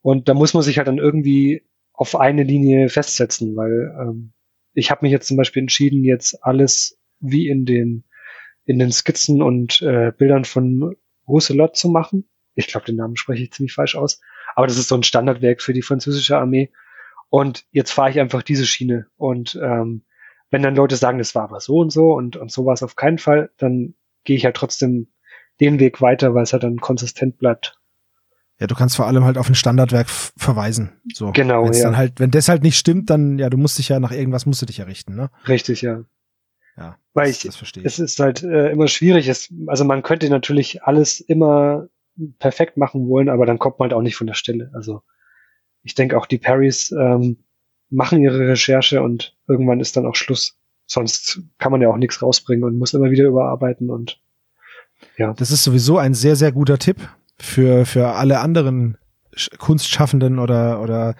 Und da muss man sich halt dann irgendwie auf eine Linie festsetzen, weil ähm, ich habe mich jetzt zum Beispiel entschieden, jetzt alles wie in den in den Skizzen und äh, Bildern von Rousselot zu machen. Ich glaube, den Namen spreche ich ziemlich falsch aus. Aber das ist so ein Standardwerk für die französische Armee. Und jetzt fahre ich einfach diese Schiene. Und ähm, wenn dann Leute sagen, das war aber so und so und, und so war es auf keinen Fall, dann gehe ich halt trotzdem den Weg weiter, weil es halt dann konsistent bleibt. Ja, du kannst vor allem halt auf ein Standardwerk verweisen. So. Genau, Wenn's ja. Dann halt, wenn das halt nicht stimmt, dann, ja, du musst dich ja nach irgendwas musst du dich errichten, ne? Richtig, ja. Ja. Weil das, ich, das verstehe ich. es ist halt äh, immer schwierig. Es, also man könnte natürlich alles immer perfekt machen wollen, aber dann kommt man halt auch nicht von der Stelle. Also ich denke auch die Parrys ähm, machen ihre Recherche und irgendwann ist dann auch Schluss. Sonst kann man ja auch nichts rausbringen und muss immer wieder überarbeiten und ja. Das ist sowieso ein sehr, sehr guter Tipp für, für alle anderen Kunstschaffenden oder, oder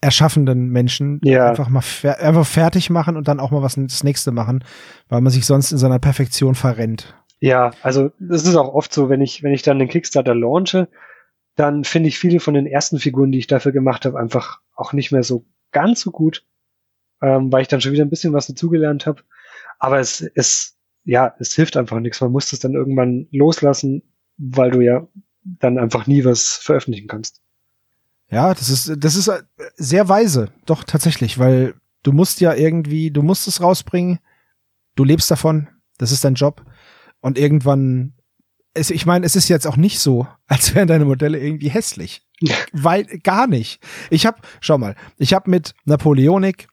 erschaffenden Menschen. Ja. Einfach mal fer einfach fertig machen und dann auch mal was das nächste machen, weil man sich sonst in seiner Perfektion verrennt. Ja, also das ist auch oft so, wenn ich, wenn ich dann den Kickstarter launche, dann finde ich viele von den ersten Figuren, die ich dafür gemacht habe, einfach auch nicht mehr so ganz so gut, ähm, weil ich dann schon wieder ein bisschen was dazugelernt habe. Aber es, es ja, es hilft einfach nichts. Man muss das dann irgendwann loslassen, weil du ja dann einfach nie was veröffentlichen kannst. Ja, das ist, das ist sehr weise, doch tatsächlich, weil du musst ja irgendwie, du musst es rausbringen, du lebst davon, das ist dein Job und irgendwann, es, ich meine, es ist jetzt auch nicht so, als wären deine Modelle irgendwie hässlich, weil gar nicht. Ich habe, schau mal, ich habe mit Napoleonik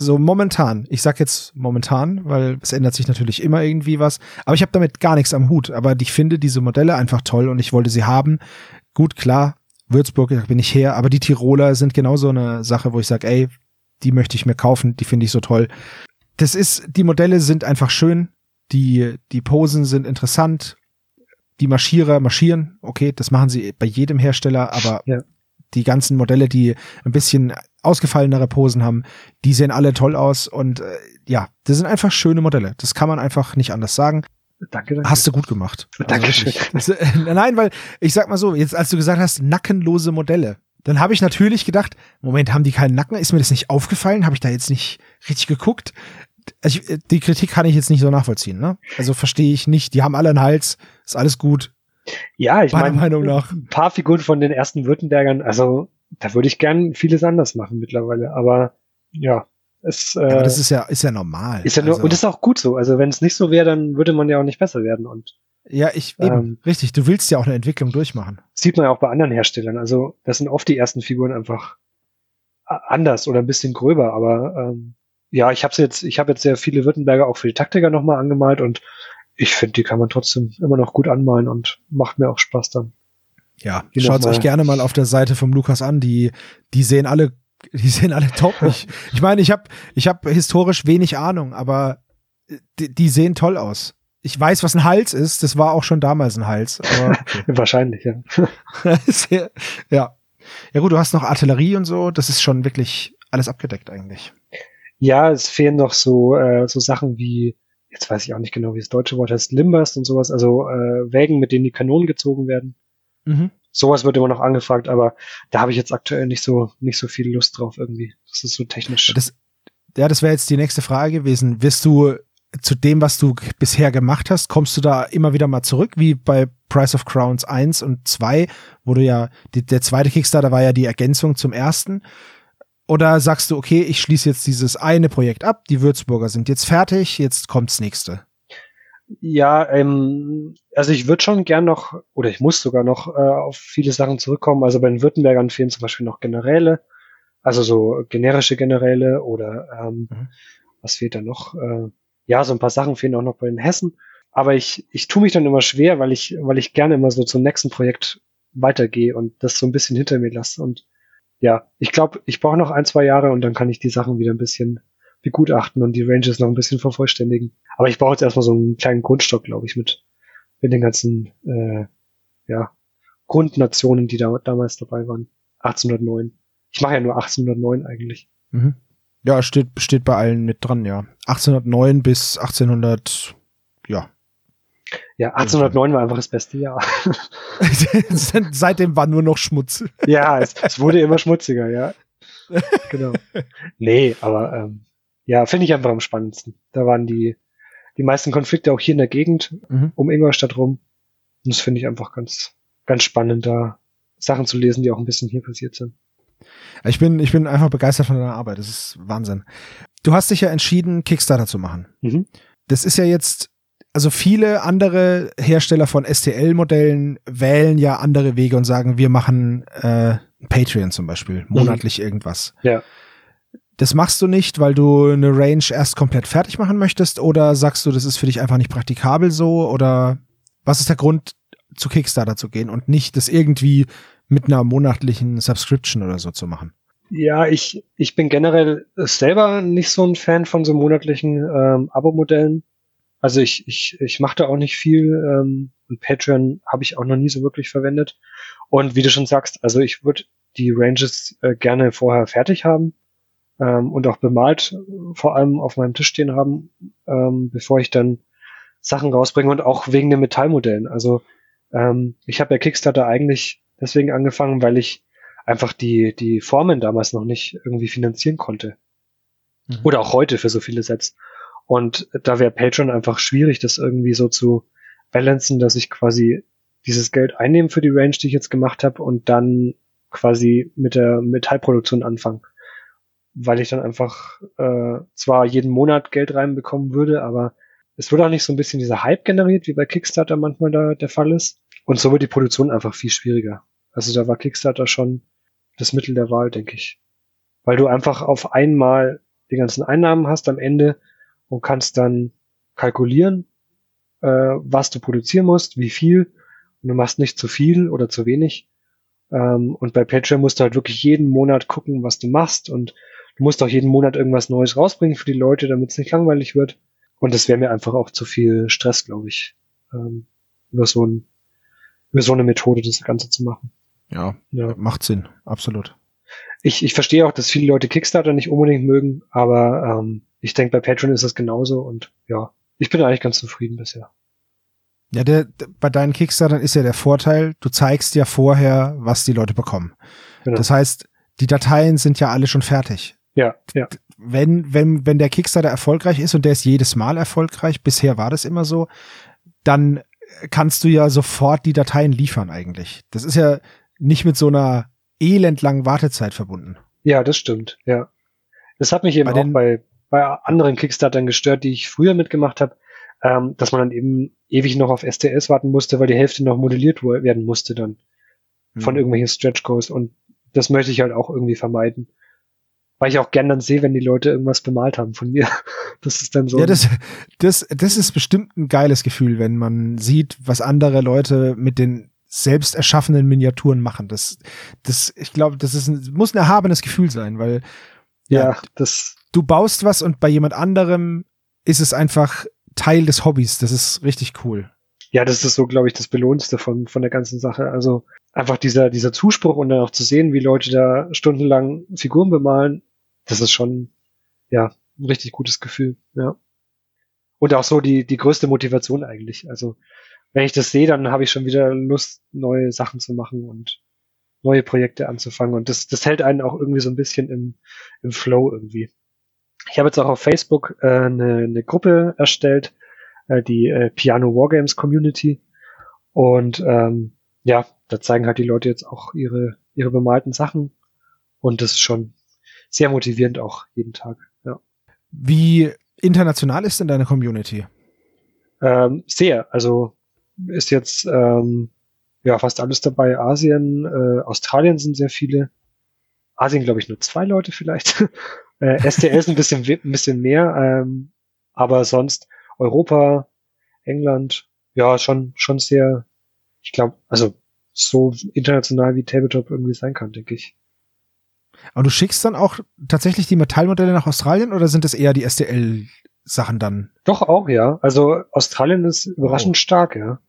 so momentan, ich sag jetzt momentan, weil es ändert sich natürlich immer irgendwie was, aber ich habe damit gar nichts am Hut. Aber ich finde diese Modelle einfach toll und ich wollte sie haben. Gut, klar, Würzburg, da bin ich her, aber die Tiroler sind genauso eine Sache, wo ich sage, ey, die möchte ich mir kaufen, die finde ich so toll. Das ist, die Modelle sind einfach schön, die, die Posen sind interessant, die Marschierer marschieren, okay, das machen sie bei jedem Hersteller, aber ja. Die ganzen Modelle, die ein bisschen ausgefallenere Posen haben, die sehen alle toll aus und äh, ja, das sind einfach schöne Modelle. Das kann man einfach nicht anders sagen. Danke, danke. Hast du gut gemacht. Dankeschön. Also, nein, weil ich sag mal so, jetzt als du gesagt hast, nackenlose Modelle, dann habe ich natürlich gedacht, Moment, haben die keinen Nacken? Ist mir das nicht aufgefallen? Habe ich da jetzt nicht richtig geguckt? Also ich, die Kritik kann ich jetzt nicht so nachvollziehen, ne? Also verstehe ich nicht. Die haben alle einen Hals, ist alles gut. Ja, ich meine, Meinung nach. ein paar Figuren von den ersten Württembergern, also da würde ich gern vieles anders machen mittlerweile, aber ja, es, äh, aber das ist ja, ist ja normal. Ist ja nur, also, und ist auch gut so. Also wenn es nicht so wäre, dann würde man ja auch nicht besser werden und ja, ich eben, ähm, richtig. Du willst ja auch eine Entwicklung durchmachen. Sieht man ja auch bei anderen Herstellern. Also das sind oft die ersten Figuren einfach anders oder ein bisschen gröber. Aber ähm, ja, ich habe jetzt, ich habe jetzt sehr viele Württemberger auch für die Taktiker nochmal angemalt und ich finde, die kann man trotzdem immer noch gut anmalen und macht mir auch Spaß dann. Ja, schaut euch gerne mal auf der Seite vom Lukas an. Die, die sehen alle, die sehen alle top. Ich, ich meine, ich habe ich hab historisch wenig Ahnung, aber die, die sehen toll aus. Ich weiß, was ein Hals ist. Das war auch schon damals ein Hals. Aber okay. Wahrscheinlich, ja. Ja. Ja gut, du hast noch Artillerie und so. Das ist schon wirklich alles abgedeckt eigentlich. Ja, es fehlen noch so, äh, so Sachen wie, jetzt weiß ich auch nicht genau, wie das deutsche Wort heißt, Limbers und sowas, also äh, Wägen, mit denen die Kanonen gezogen werden. Mhm. Sowas wird immer noch angefragt, aber da habe ich jetzt aktuell nicht so, nicht so viel Lust drauf irgendwie. Das ist so technisch. Das, ja, das wäre jetzt die nächste Frage gewesen. Wirst du zu dem, was du bisher gemacht hast, kommst du da immer wieder mal zurück, wie bei Price of Crowns 1 und 2, wo du ja, die, der zweite Kickstarter war ja die Ergänzung zum ersten. Oder sagst du, okay, ich schließe jetzt dieses eine Projekt ab, die Würzburger sind jetzt fertig, jetzt kommt's nächste? Ja, ähm, also ich würde schon gern noch, oder ich muss sogar noch äh, auf viele Sachen zurückkommen. Also bei den Württembergern fehlen zum Beispiel noch Generäle, also so generische Generäle oder ähm, mhm. was fehlt da noch? Äh, ja, so ein paar Sachen fehlen auch noch bei den Hessen. Aber ich, ich tue mich dann immer schwer, weil ich, weil ich gerne immer so zum nächsten Projekt weitergehe und das so ein bisschen hinter mir lasse. Und ja, ich glaube, ich brauche noch ein, zwei Jahre und dann kann ich die Sachen wieder ein bisschen begutachten und die Ranges noch ein bisschen vervollständigen. Aber ich brauche jetzt erstmal so einen kleinen Grundstock, glaube ich, mit, mit den ganzen äh, ja, Grundnationen, die da damals dabei waren. 1809. Ich mache ja nur 1809 eigentlich. Mhm. Ja, steht, steht bei allen mit dran, ja. 1809 bis 1800, ja. Ja, 1809 war einfach das beste Jahr. Seitdem war nur noch Schmutz. Ja, es, es wurde immer schmutziger, ja. Genau. Nee, aber ähm, ja, finde ich einfach am spannendsten. Da waren die, die meisten Konflikte auch hier in der Gegend mhm. um Ingolstadt rum. Und das finde ich einfach ganz, ganz spannend, da Sachen zu lesen, die auch ein bisschen hier passiert sind. Ich bin, ich bin einfach begeistert von deiner Arbeit. Das ist Wahnsinn. Du hast dich ja entschieden, Kickstarter zu machen. Mhm. Das ist ja jetzt, also viele andere Hersteller von STL-Modellen wählen ja andere Wege und sagen, wir machen äh, Patreon zum Beispiel, mhm. monatlich mhm. irgendwas. Ja. Das machst du nicht, weil du eine Range erst komplett fertig machen möchtest oder sagst du, das ist für dich einfach nicht praktikabel so oder was ist der Grund, zu Kickstarter zu gehen und nicht das irgendwie mit einer monatlichen Subscription oder so zu machen? Ja, ich, ich bin generell selber nicht so ein Fan von so monatlichen ähm, Abo-Modellen. Also ich, ich, ich mache da auch nicht viel ähm, und Patreon habe ich auch noch nie so wirklich verwendet. Und wie du schon sagst, also ich würde die Ranges äh, gerne vorher fertig haben ähm, und auch bemalt vor allem auf meinem Tisch stehen haben, ähm, bevor ich dann Sachen rausbringe und auch wegen den Metallmodellen. Also ähm, ich habe ja Kickstarter eigentlich deswegen angefangen, weil ich einfach die, die Formen damals noch nicht irgendwie finanzieren konnte. Mhm. Oder auch heute für so viele Sets. Und da wäre Patreon einfach schwierig, das irgendwie so zu balancen, dass ich quasi dieses Geld einnehme für die Range, die ich jetzt gemacht habe und dann quasi mit der Metallproduktion anfange. Weil ich dann einfach äh, zwar jeden Monat Geld reinbekommen würde, aber es wird auch nicht so ein bisschen dieser Hype generiert, wie bei Kickstarter manchmal da der Fall ist. Und so wird die Produktion einfach viel schwieriger. Also da war Kickstarter schon das Mittel der Wahl, denke ich. Weil du einfach auf einmal die ganzen Einnahmen hast am Ende und kannst dann kalkulieren, äh, was du produzieren musst, wie viel. Und du machst nicht zu viel oder zu wenig. Ähm, und bei Patreon musst du halt wirklich jeden Monat gucken, was du machst. Und du musst auch jeden Monat irgendwas Neues rausbringen für die Leute, damit es nicht langweilig wird. Und das wäre mir einfach auch zu viel Stress, glaube ich, ähm, über so ein, über so eine Methode das Ganze zu machen. Ja, ja, macht Sinn, absolut. Ich, ich verstehe auch, dass viele Leute Kickstarter nicht unbedingt mögen, aber ähm, ich denke, bei Patreon ist das genauso und ja, ich bin eigentlich ganz zufrieden bisher. Ja, der, der, bei deinen Kickstartern ist ja der Vorteil, du zeigst ja vorher, was die Leute bekommen. Genau. Das heißt, die Dateien sind ja alle schon fertig. Ja, ja. Wenn, wenn, wenn der Kickstarter erfolgreich ist und der ist jedes Mal erfolgreich, bisher war das immer so, dann kannst du ja sofort die Dateien liefern eigentlich. Das ist ja nicht mit so einer elendlangen Wartezeit verbunden. Ja, das stimmt, ja. Das hat mich eben bei auch bei, bei anderen Kickstartern gestört, die ich früher mitgemacht habe, ähm, dass man dann eben ewig noch auf STS warten musste, weil die Hälfte noch modelliert werden musste dann von mhm. irgendwelchen Stretch Goals und das möchte ich halt auch irgendwie vermeiden. Weil ich auch gern dann sehe, wenn die Leute irgendwas bemalt haben von mir. Das ist dann so. Ja, das, das, das ist bestimmt ein geiles Gefühl, wenn man sieht, was andere Leute mit den selbst erschaffenen Miniaturen machen. Das, das, ich glaube, das ist ein, muss ein erhabenes Gefühl sein, weil ja, ja, das. Du baust was und bei jemand anderem ist es einfach Teil des Hobbys. Das ist richtig cool. Ja, das ist so, glaube ich, das Belohnendste von, von der ganzen Sache. Also einfach dieser, dieser Zuspruch und dann auch zu sehen, wie Leute da stundenlang Figuren bemalen, das ist schon, ja, ein richtig gutes Gefühl, ja. Und auch so die, die größte Motivation eigentlich. Also wenn ich das sehe, dann habe ich schon wieder Lust, neue Sachen zu machen und neue Projekte anzufangen. Und das, das hält einen auch irgendwie so ein bisschen im, im Flow irgendwie. Ich habe jetzt auch auf Facebook äh, eine, eine Gruppe erstellt, äh, die äh, Piano Wargames Community. Und ähm, ja, da zeigen halt die Leute jetzt auch ihre, ihre bemalten Sachen. Und das ist schon sehr motivierend auch jeden Tag. Ja. Wie international ist denn deine Community? Ähm, sehr. Also ist jetzt ähm, ja fast alles dabei. Asien, äh, Australien sind sehr viele. Asien, glaube ich, nur zwei Leute vielleicht. äh, STL ist ein bisschen, ein bisschen mehr, ähm, aber sonst Europa, England, ja, schon, schon sehr, ich glaube, also so international wie Tabletop irgendwie sein kann, denke ich. Aber du schickst dann auch tatsächlich die Metallmodelle nach Australien oder sind es eher die STL-Sachen dann? Doch auch, ja. Also Australien ist überraschend oh. stark, ja.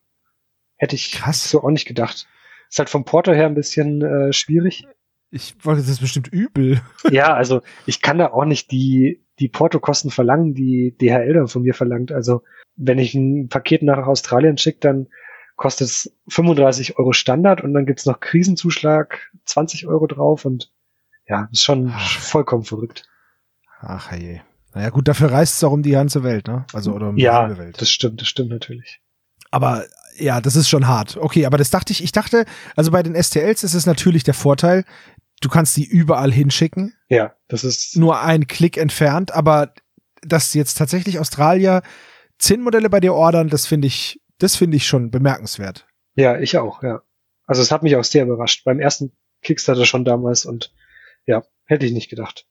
Hätte ich Krass. so auch nicht gedacht. Ist halt vom Porto her ein bisschen äh, schwierig. Ich wollte, das ist bestimmt übel. ja, also ich kann da auch nicht die, die Portokosten verlangen, die DHL dann von mir verlangt. Also wenn ich ein Paket nach Australien schicke, dann kostet es 35 Euro Standard und dann gibt's noch Krisenzuschlag, 20 Euro drauf und ja, ist schon Ach. vollkommen verrückt. Ach je. Naja gut, dafür reist es auch um die ganze Welt, ne? Also oder um ja, die Welt. das stimmt, das stimmt natürlich. Aber ja, das ist schon hart. Okay, aber das dachte ich, ich dachte, also bei den STLs ist es natürlich der Vorteil, du kannst die überall hinschicken. Ja, das ist nur ein Klick entfernt, aber dass jetzt tatsächlich Australier zehn Modelle bei dir ordern, das finde ich, das finde ich schon bemerkenswert. Ja, ich auch, ja. Also es hat mich auch sehr überrascht. Beim ersten Kickstarter schon damals und ja, hätte ich nicht gedacht.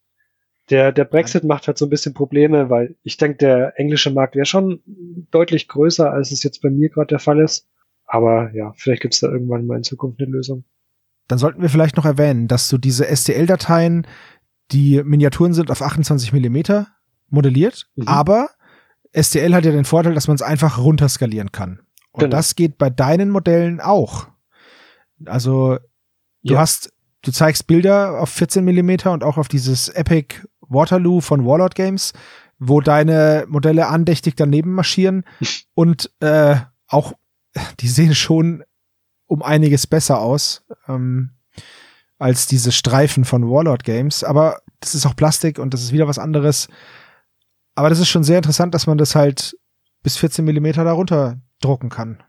Der, der Brexit macht halt so ein bisschen Probleme, weil ich denke, der englische Markt wäre schon deutlich größer, als es jetzt bei mir gerade der Fall ist. Aber ja, vielleicht gibt es da irgendwann mal in Zukunft eine Lösung. Dann sollten wir vielleicht noch erwähnen, dass du diese STL-Dateien, die Miniaturen sind auf 28 Millimeter modelliert, mhm. aber STL hat ja den Vorteil, dass man es einfach runterskalieren kann. Und genau. das geht bei deinen Modellen auch. Also du ja. hast, du zeigst Bilder auf 14 Millimeter und auch auf dieses Epic Waterloo von Warlord Games, wo deine Modelle andächtig daneben marschieren und äh, auch die sehen schon um einiges besser aus ähm, als diese Streifen von Warlord Games. Aber das ist auch Plastik und das ist wieder was anderes. Aber das ist schon sehr interessant, dass man das halt bis 14 Millimeter darunter drucken kann.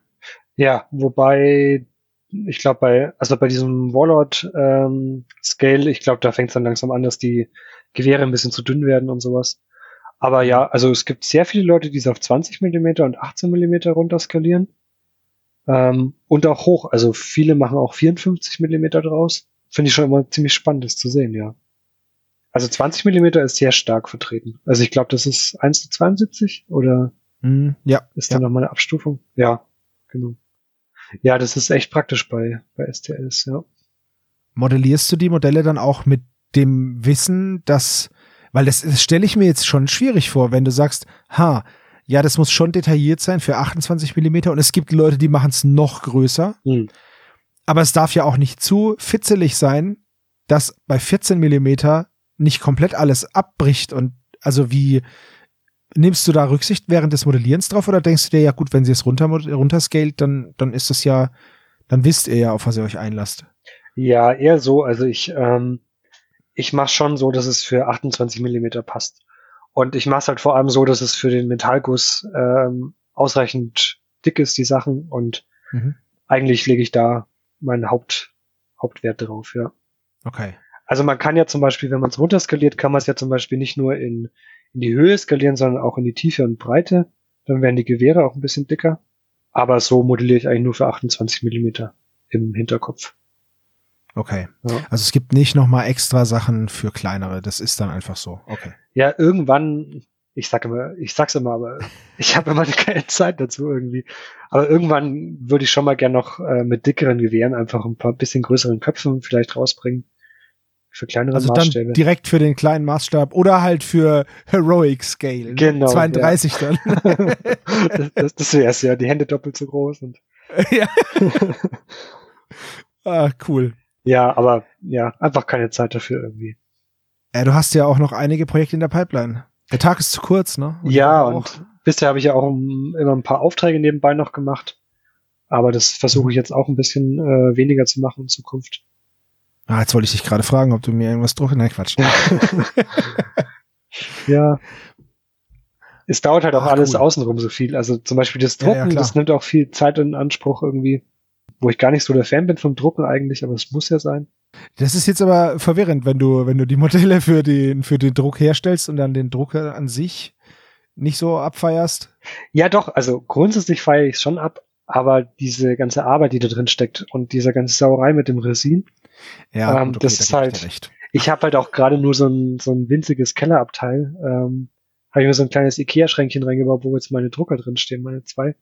Ja, wobei ich glaube bei also bei diesem Warlord ähm, Scale, ich glaube, da fängt es dann langsam an, dass die Gewehre ein bisschen zu dünn werden und sowas. Aber ja, also es gibt sehr viele Leute, die es auf 20 Millimeter und 18 Millimeter runterskalieren. Ähm, und auch hoch. Also viele machen auch 54 Millimeter draus. Finde ich schon immer ziemlich spannend, das zu sehen, ja. Also 20 Millimeter ist sehr stark vertreten. Also ich glaube, das ist 1 zu 72 oder mm, ja, ist da ja. nochmal eine Abstufung? Ja, genau. Ja, das ist echt praktisch bei, bei STLs, ja. Modellierst du die Modelle dann auch mit dem Wissen, dass, weil das, das stelle ich mir jetzt schon schwierig vor, wenn du sagst, ha, ja, das muss schon detailliert sein für 28 Millimeter und es gibt Leute, die machen es noch größer. Mhm. Aber es darf ja auch nicht zu fitzelig sein, dass bei 14 Millimeter nicht komplett alles abbricht und also wie nimmst du da Rücksicht während des Modellierens drauf oder denkst du dir ja gut, wenn sie es runter runterscaled, dann dann ist das ja dann wisst ihr ja, auf was ihr euch einlasst. Ja, eher so, also ich ähm, ich mache schon so, dass es für 28 Millimeter passt. Und ich mache es halt vor allem so, dass es für den Metallguss ähm, ausreichend dick ist, die Sachen. Und mhm. eigentlich lege ich da meinen Haupt, Hauptwert drauf, ja. Okay. Also man kann ja zum Beispiel, wenn man es runterskaliert, kann man es ja zum Beispiel nicht nur in, in die Höhe skalieren, sondern auch in die Tiefe und Breite. Dann werden die Gewehre auch ein bisschen dicker. Aber so modelliere ich eigentlich nur für 28 Millimeter im Hinterkopf. Okay. Ja. Also es gibt nicht nochmal extra Sachen für kleinere. Das ist dann einfach so. Okay. Ja, irgendwann, ich sag immer, ich sag's immer, aber ich habe immer keine Zeit dazu irgendwie. Aber irgendwann würde ich schon mal gern noch äh, mit dickeren Gewehren einfach ein paar bisschen größeren Köpfen vielleicht rausbringen. Für kleinere also Maßstäbe. Dann direkt für den kleinen Maßstab oder halt für Heroic Scale. Ne? Genau. 32 ja. dann. das, das, das wär's ja. Die Hände doppelt so groß und. ja. ah, cool. Ja, aber ja, einfach keine Zeit dafür irgendwie. Ja, du hast ja auch noch einige Projekte in der Pipeline. Der Tag ist zu kurz, ne? Und ja, und bisher habe ich ja auch immer ein paar Aufträge nebenbei noch gemacht. Aber das versuche ich jetzt auch ein bisschen äh, weniger zu machen in Zukunft. Ah, jetzt wollte ich dich gerade fragen, ob du mir irgendwas druckst. Nein, Quatsch. ja. Es dauert halt auch Ach, alles cool. außenrum so viel. Also zum Beispiel das Drucken, ja, ja, das nimmt auch viel Zeit in Anspruch irgendwie wo ich gar nicht so der Fan bin vom Drucken eigentlich, aber es muss ja sein. Das ist jetzt aber verwirrend, wenn du, wenn du die Modelle für den, für den Druck herstellst und dann den Drucker an sich nicht so abfeierst. Ja, doch, also grundsätzlich feiere ich es schon ab, aber diese ganze Arbeit, die da drin steckt und dieser ganze Sauerei mit dem Resin, ja, ähm, okay, das ist halt, ich habe halt auch gerade nur so ein, so ein winziges Kellerabteil, ähm, habe ich mir so ein kleines Ikea-Schränkchen reingebaut, wo jetzt meine Drucker drin stehen, meine zwei.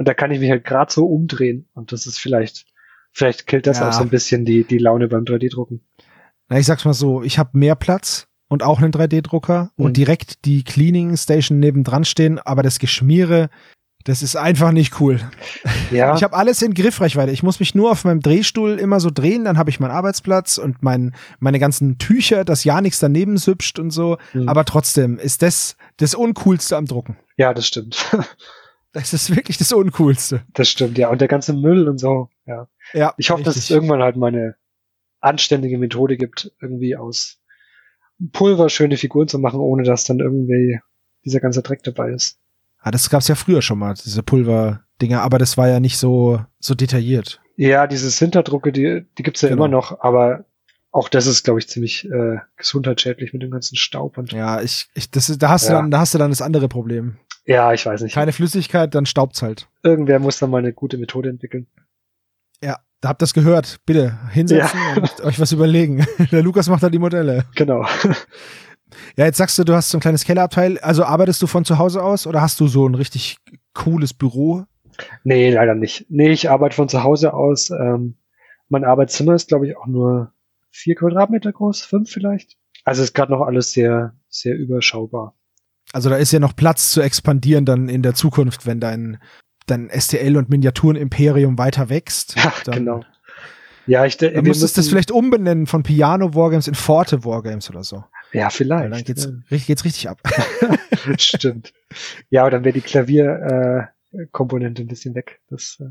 Und da kann ich mich halt gerade so umdrehen. Und das ist vielleicht Vielleicht killt das ja. auch so ein bisschen die, die Laune beim 3D-Drucken. Na, ich sag's mal so, ich habe mehr Platz und auch einen 3D-Drucker mhm. und direkt die Cleaning Station nebendran stehen, aber das Geschmiere, das ist einfach nicht cool. Ja. Ich habe alles in Griffreichweite. Ich muss mich nur auf meinem Drehstuhl immer so drehen, dann habe ich meinen Arbeitsplatz und mein, meine ganzen Tücher, dass ja nichts daneben süpscht und so. Mhm. Aber trotzdem ist das das Uncoolste am Drucken. Ja, das stimmt. Das ist wirklich das Uncoolste. Das stimmt, ja. Und der ganze Müll und so, ja. Ja. Ich hoffe, richtig. dass es irgendwann halt mal eine anständige Methode gibt, irgendwie aus Pulver schöne Figuren zu machen, ohne dass dann irgendwie dieser ganze Dreck dabei ist. Ah, das gab's ja früher schon mal, diese Pulver-Dinger, aber das war ja nicht so, so detailliert. Ja, diese Sinterdrucke, die, die gibt's ja genau. immer noch, aber auch das ist, glaube ich, ziemlich äh, gesundheitsschädlich mit dem ganzen Staub und. Ja, ich, ich das, da hast ja. du dann, da hast du dann das andere Problem. Ja, ich weiß nicht. Keine Flüssigkeit, dann staubt's halt. Irgendwer muss dann mal eine gute Methode entwickeln. Ja, da habt ihr gehört. Bitte hinsetzen ja. und euch was überlegen. Der Lukas macht da die Modelle. Genau. Ja, jetzt sagst du, du hast so ein kleines Kellerabteil. Also arbeitest du von zu Hause aus oder hast du so ein richtig cooles Büro? Nee, leider nicht. Nee, ich arbeite von zu Hause aus. Ähm, mein Arbeitszimmer ist, glaube ich, auch nur vier Quadratmeter groß, fünf vielleicht. Also ist gerade noch alles sehr, sehr überschaubar. Also da ist ja noch Platz zu expandieren dann in der Zukunft, wenn dein, dein STL und Miniaturen-Imperium weiter wächst. Ja, genau. Ja, ich denke. Du müsstest das vielleicht umbenennen von Piano Wargames in Forte Wargames oder so. Ja, vielleicht. Weil dann geht's, ja. geht's richtig ab. Stimmt. Ja, aber dann wäre die Klavierkomponente äh, ein bisschen weg. Das, äh,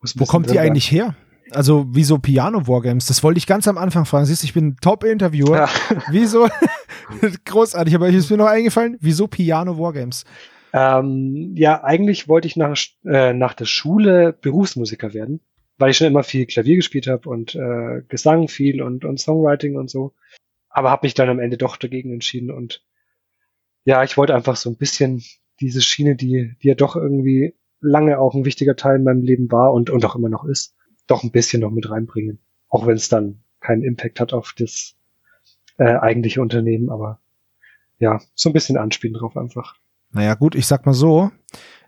muss Wo kommt die eigentlich her? Also, wieso Piano Wargames? Das wollte ich ganz am Anfang fragen. Siehst du, ich bin Top-Interviewer. Ja. Wieso? Großartig, aber ist mir noch eingefallen. Wieso Piano Wargames? Ähm, ja, eigentlich wollte ich nach, äh, nach der Schule Berufsmusiker werden, weil ich schon immer viel Klavier gespielt habe und äh, Gesang viel und, und Songwriting und so aber habe mich dann am Ende doch dagegen entschieden und ja, ich wollte einfach so ein bisschen diese Schiene, die, die ja doch irgendwie lange auch ein wichtiger Teil in meinem Leben war und, und auch immer noch ist, doch ein bisschen noch mit reinbringen. Auch wenn es dann keinen Impact hat auf das äh, eigentliche Unternehmen, aber ja, so ein bisschen anspielen drauf einfach. Naja, gut, ich sag mal so,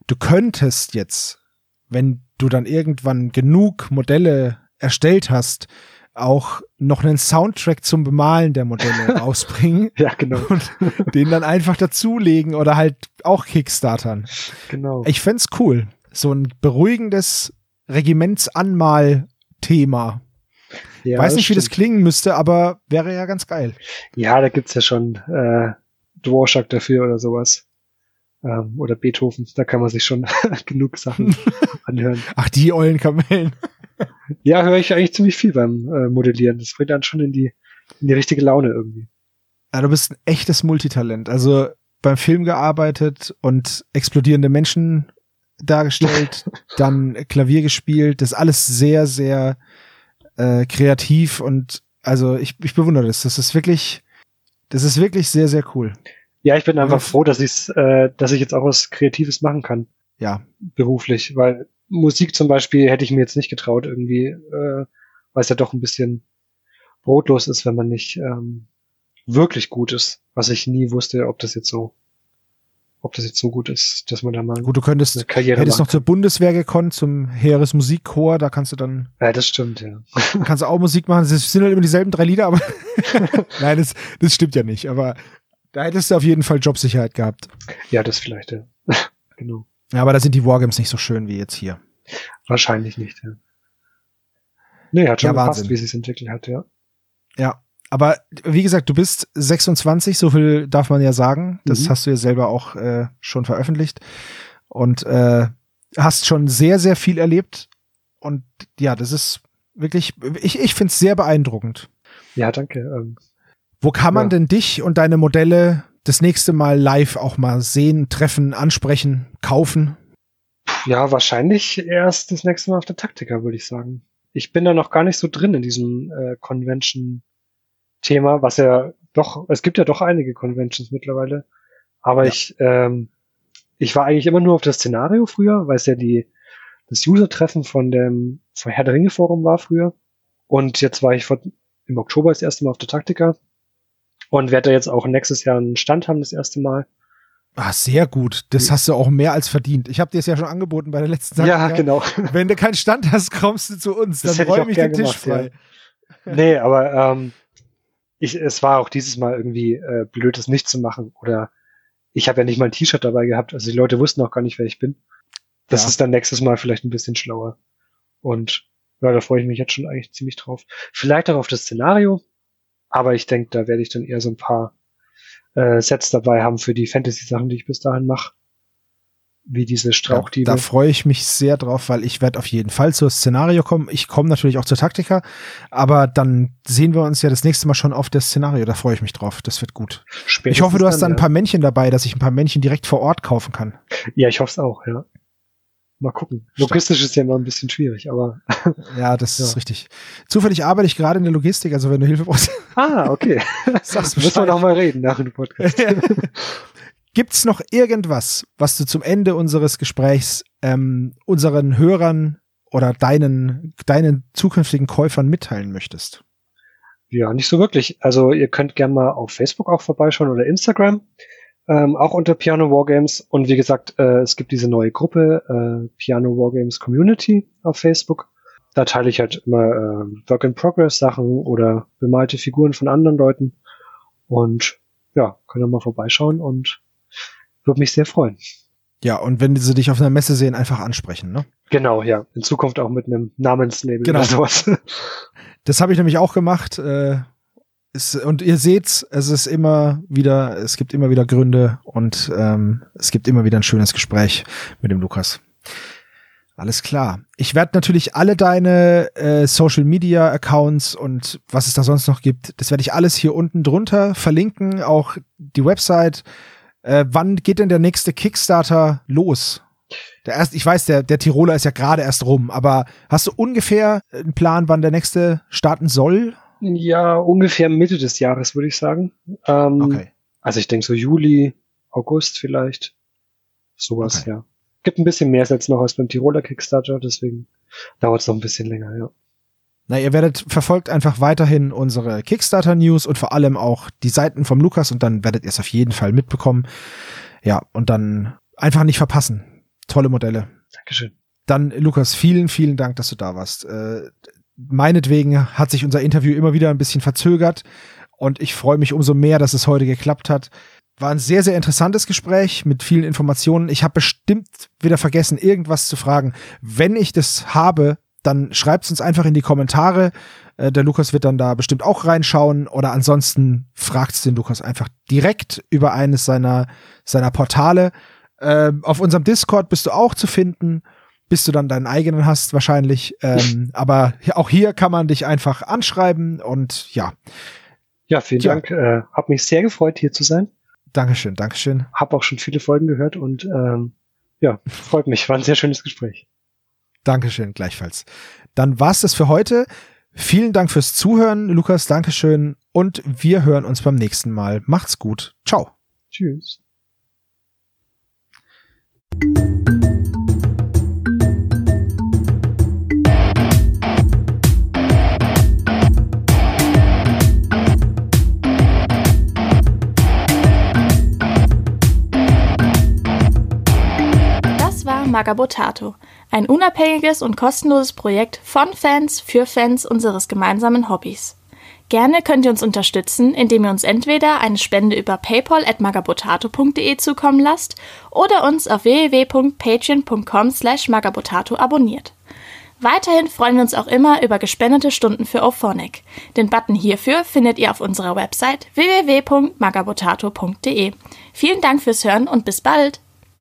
du könntest jetzt, wenn du dann irgendwann genug Modelle erstellt hast, auch noch einen Soundtrack zum Bemalen der Modelle rausbringen. ja, genau. Und den dann einfach dazulegen oder halt auch Kickstartern. Genau. Ich fände cool. So ein beruhigendes Regimentsanmal-Thema. Ja, Weiß nicht, stimmt. wie das klingen müsste, aber wäre ja ganz geil. Ja, da gibt's ja schon äh, Dvorak dafür oder sowas. Ähm, oder Beethoven, da kann man sich schon genug Sachen anhören. Ach, die ollen Kamellen ja, höre ich eigentlich ziemlich viel beim äh, Modellieren. Das bringt dann schon in die, in die richtige Laune irgendwie. Ja, du bist ein echtes Multitalent. Also beim Film gearbeitet und explodierende Menschen dargestellt, dann Klavier gespielt. Das ist alles sehr, sehr äh, kreativ und also ich, ich bewundere das. Das ist wirklich, das ist wirklich sehr, sehr cool. Ja, ich bin einfach froh, dass ich äh, dass ich jetzt auch was Kreatives machen kann. Ja. Beruflich, weil Musik zum Beispiel hätte ich mir jetzt nicht getraut irgendwie, äh, weil es ja doch ein bisschen brotlos ist, wenn man nicht ähm, wirklich gut ist, was ich nie wusste, ob das jetzt so, ob das jetzt so gut ist, dass man da mal gut, du könntest eine Karriere hättest noch zur Bundeswehr gekonnt, zum Heeresmusikchor, da kannst du dann ja, das stimmt ja, kannst du auch Musik machen. Es sind halt immer dieselben drei Lieder, aber nein, das, das stimmt ja nicht. Aber da hättest du auf jeden Fall Jobsicherheit gehabt. Ja, das vielleicht ja, genau. Ja, aber da sind die Wargames nicht so schön wie jetzt hier. Wahrscheinlich nicht, ja. Nee, hat schon ja, gepasst, wie sie es entwickelt hat, ja. Ja, aber wie gesagt, du bist 26, so viel darf man ja sagen. Das mhm. hast du ja selber auch äh, schon veröffentlicht. Und äh, hast schon sehr, sehr viel erlebt. Und ja, das ist wirklich, ich, ich finde es sehr beeindruckend. Ja, danke. Ähm, Wo kann man ja. denn dich und deine Modelle das nächste Mal live auch mal sehen, treffen, ansprechen, kaufen? Ja, wahrscheinlich erst das nächste Mal auf der Taktika, würde ich sagen. Ich bin da noch gar nicht so drin in diesem äh, Convention-Thema, was ja doch, es gibt ja doch einige Conventions mittlerweile. Aber ja. ich, ähm, ich war eigentlich immer nur auf das Szenario früher, weil es ja die, das User-Treffen von dem, von Herr der Ringe Forum war früher. Und jetzt war ich vor, im Oktober das erste Mal auf der Taktika und werde da jetzt auch nächstes Jahr einen Stand haben, das erste Mal. Ah, sehr gut. Das hast du auch mehr als verdient. Ich habe dir es ja schon angeboten bei der letzten Sache. Ja, genau. Wenn du keinen Stand hast, kommst du zu uns. Das dann räume ich, ich den Tisch gemacht, frei. Ja. Nee, aber ähm, ich, es war auch dieses Mal irgendwie äh, blöd, das nicht zu machen. Oder ich habe ja nicht mal ein T-Shirt dabei gehabt. Also die Leute wussten auch gar nicht, wer ich bin. Das ja. ist dann nächstes Mal vielleicht ein bisschen schlauer. Und ja, da freue ich mich jetzt schon eigentlich ziemlich drauf. Vielleicht auch auf das Szenario. Aber ich denke, da werde ich dann eher so ein paar äh, Sets dabei haben für die Fantasy-Sachen, die ich bis dahin mache. Wie diese Strauchdiebe. Ja, da freue ich mich sehr drauf, weil ich werde auf jeden Fall zur Szenario kommen. Ich komme natürlich auch zur Taktika, aber dann sehen wir uns ja das nächste Mal schon auf das Szenario. Da freue ich mich drauf. Das wird gut. Spätestens ich hoffe, du hast dann, ein paar Männchen dabei, dass ich ein paar Männchen direkt vor Ort kaufen kann. Ja, ich hoffe es auch, ja. Mal gucken. Logistisch ist ja immer ein bisschen schwierig, aber. Ja, das ja. ist richtig. Zufällig arbeite ich gerade in der Logistik, also wenn du Hilfe brauchst. Ah, okay. Müssen wir noch mal reden nach dem Podcast. Gibt's noch irgendwas, was du zum Ende unseres Gesprächs ähm, unseren Hörern oder deinen, deinen zukünftigen Käufern mitteilen möchtest? Ja, nicht so wirklich. Also ihr könnt gerne mal auf Facebook auch vorbeischauen oder Instagram ähm, auch unter Piano Wargames. Und wie gesagt, äh, es gibt diese neue Gruppe, äh, Piano Wargames Community auf Facebook. Da teile ich halt immer äh, Work-in-Progress-Sachen oder bemalte Figuren von anderen Leuten. Und ja, könnt ihr mal vorbeischauen und würde mich sehr freuen. Ja, und wenn sie dich auf einer Messe sehen, einfach ansprechen, ne? Genau, ja. In Zukunft auch mit einem Namenslabel genau. oder sowas. Das habe ich nämlich auch gemacht. Äh, es, und ihr seht's, es ist immer wieder, es gibt immer wieder Gründe und ähm, es gibt immer wieder ein schönes Gespräch mit dem Lukas. Alles klar. Ich werde natürlich alle deine äh, Social Media Accounts und was es da sonst noch gibt, das werde ich alles hier unten drunter verlinken, auch die Website. Äh, wann geht denn der nächste Kickstarter los? Der erste, ich weiß, der, der Tiroler ist ja gerade erst rum, aber hast du ungefähr einen Plan, wann der nächste starten soll? Ja, ungefähr Mitte des Jahres, würde ich sagen. Ähm, okay. Also ich denke so Juli, August vielleicht. Sowas, okay. ja. Gibt ein bisschen mehr jetzt noch als beim Tiroler Kickstarter, deswegen dauert es noch ein bisschen länger, ja. Na, ihr werdet verfolgt einfach weiterhin unsere Kickstarter-News und vor allem auch die Seiten vom Lukas und dann werdet ihr es auf jeden Fall mitbekommen. Ja, und dann einfach nicht verpassen. Tolle Modelle. Dankeschön. Dann, Lukas, vielen, vielen Dank, dass du da warst. Äh, meinetwegen hat sich unser Interview immer wieder ein bisschen verzögert und ich freue mich umso mehr, dass es heute geklappt hat. War ein sehr, sehr interessantes Gespräch mit vielen Informationen. Ich habe bestimmt wieder vergessen, irgendwas zu fragen. Wenn ich das habe, dann schreibt es uns einfach in die Kommentare. Äh, der Lukas wird dann da bestimmt auch reinschauen oder ansonsten fragt den Lukas einfach direkt über eines seiner, seiner Portale. Äh, auf unserem Discord bist du auch zu finden bis du dann deinen eigenen hast wahrscheinlich. Ähm, aber auch hier kann man dich einfach anschreiben und ja. Ja, vielen ja. Dank. Äh, hab mich sehr gefreut, hier zu sein. Dankeschön, Dankeschön. Hab auch schon viele Folgen gehört und ähm, ja, freut mich. War ein sehr schönes Gespräch. Dankeschön, gleichfalls. Dann war's das für heute. Vielen Dank fürs Zuhören, Lukas. Dankeschön. Und wir hören uns beim nächsten Mal. Macht's gut. Ciao. Tschüss. Magabotato, ein unabhängiges und kostenloses Projekt von Fans für Fans unseres gemeinsamen Hobbys. Gerne könnt ihr uns unterstützen, indem ihr uns entweder eine Spende über paypal@magabotato.de zukommen lasst oder uns auf www.patreon.com/magabotato abonniert. Weiterhin freuen wir uns auch immer über gespendete Stunden für Ophonic. Den Button hierfür findet ihr auf unserer Website www.magabotato.de. Vielen Dank fürs Hören und bis bald!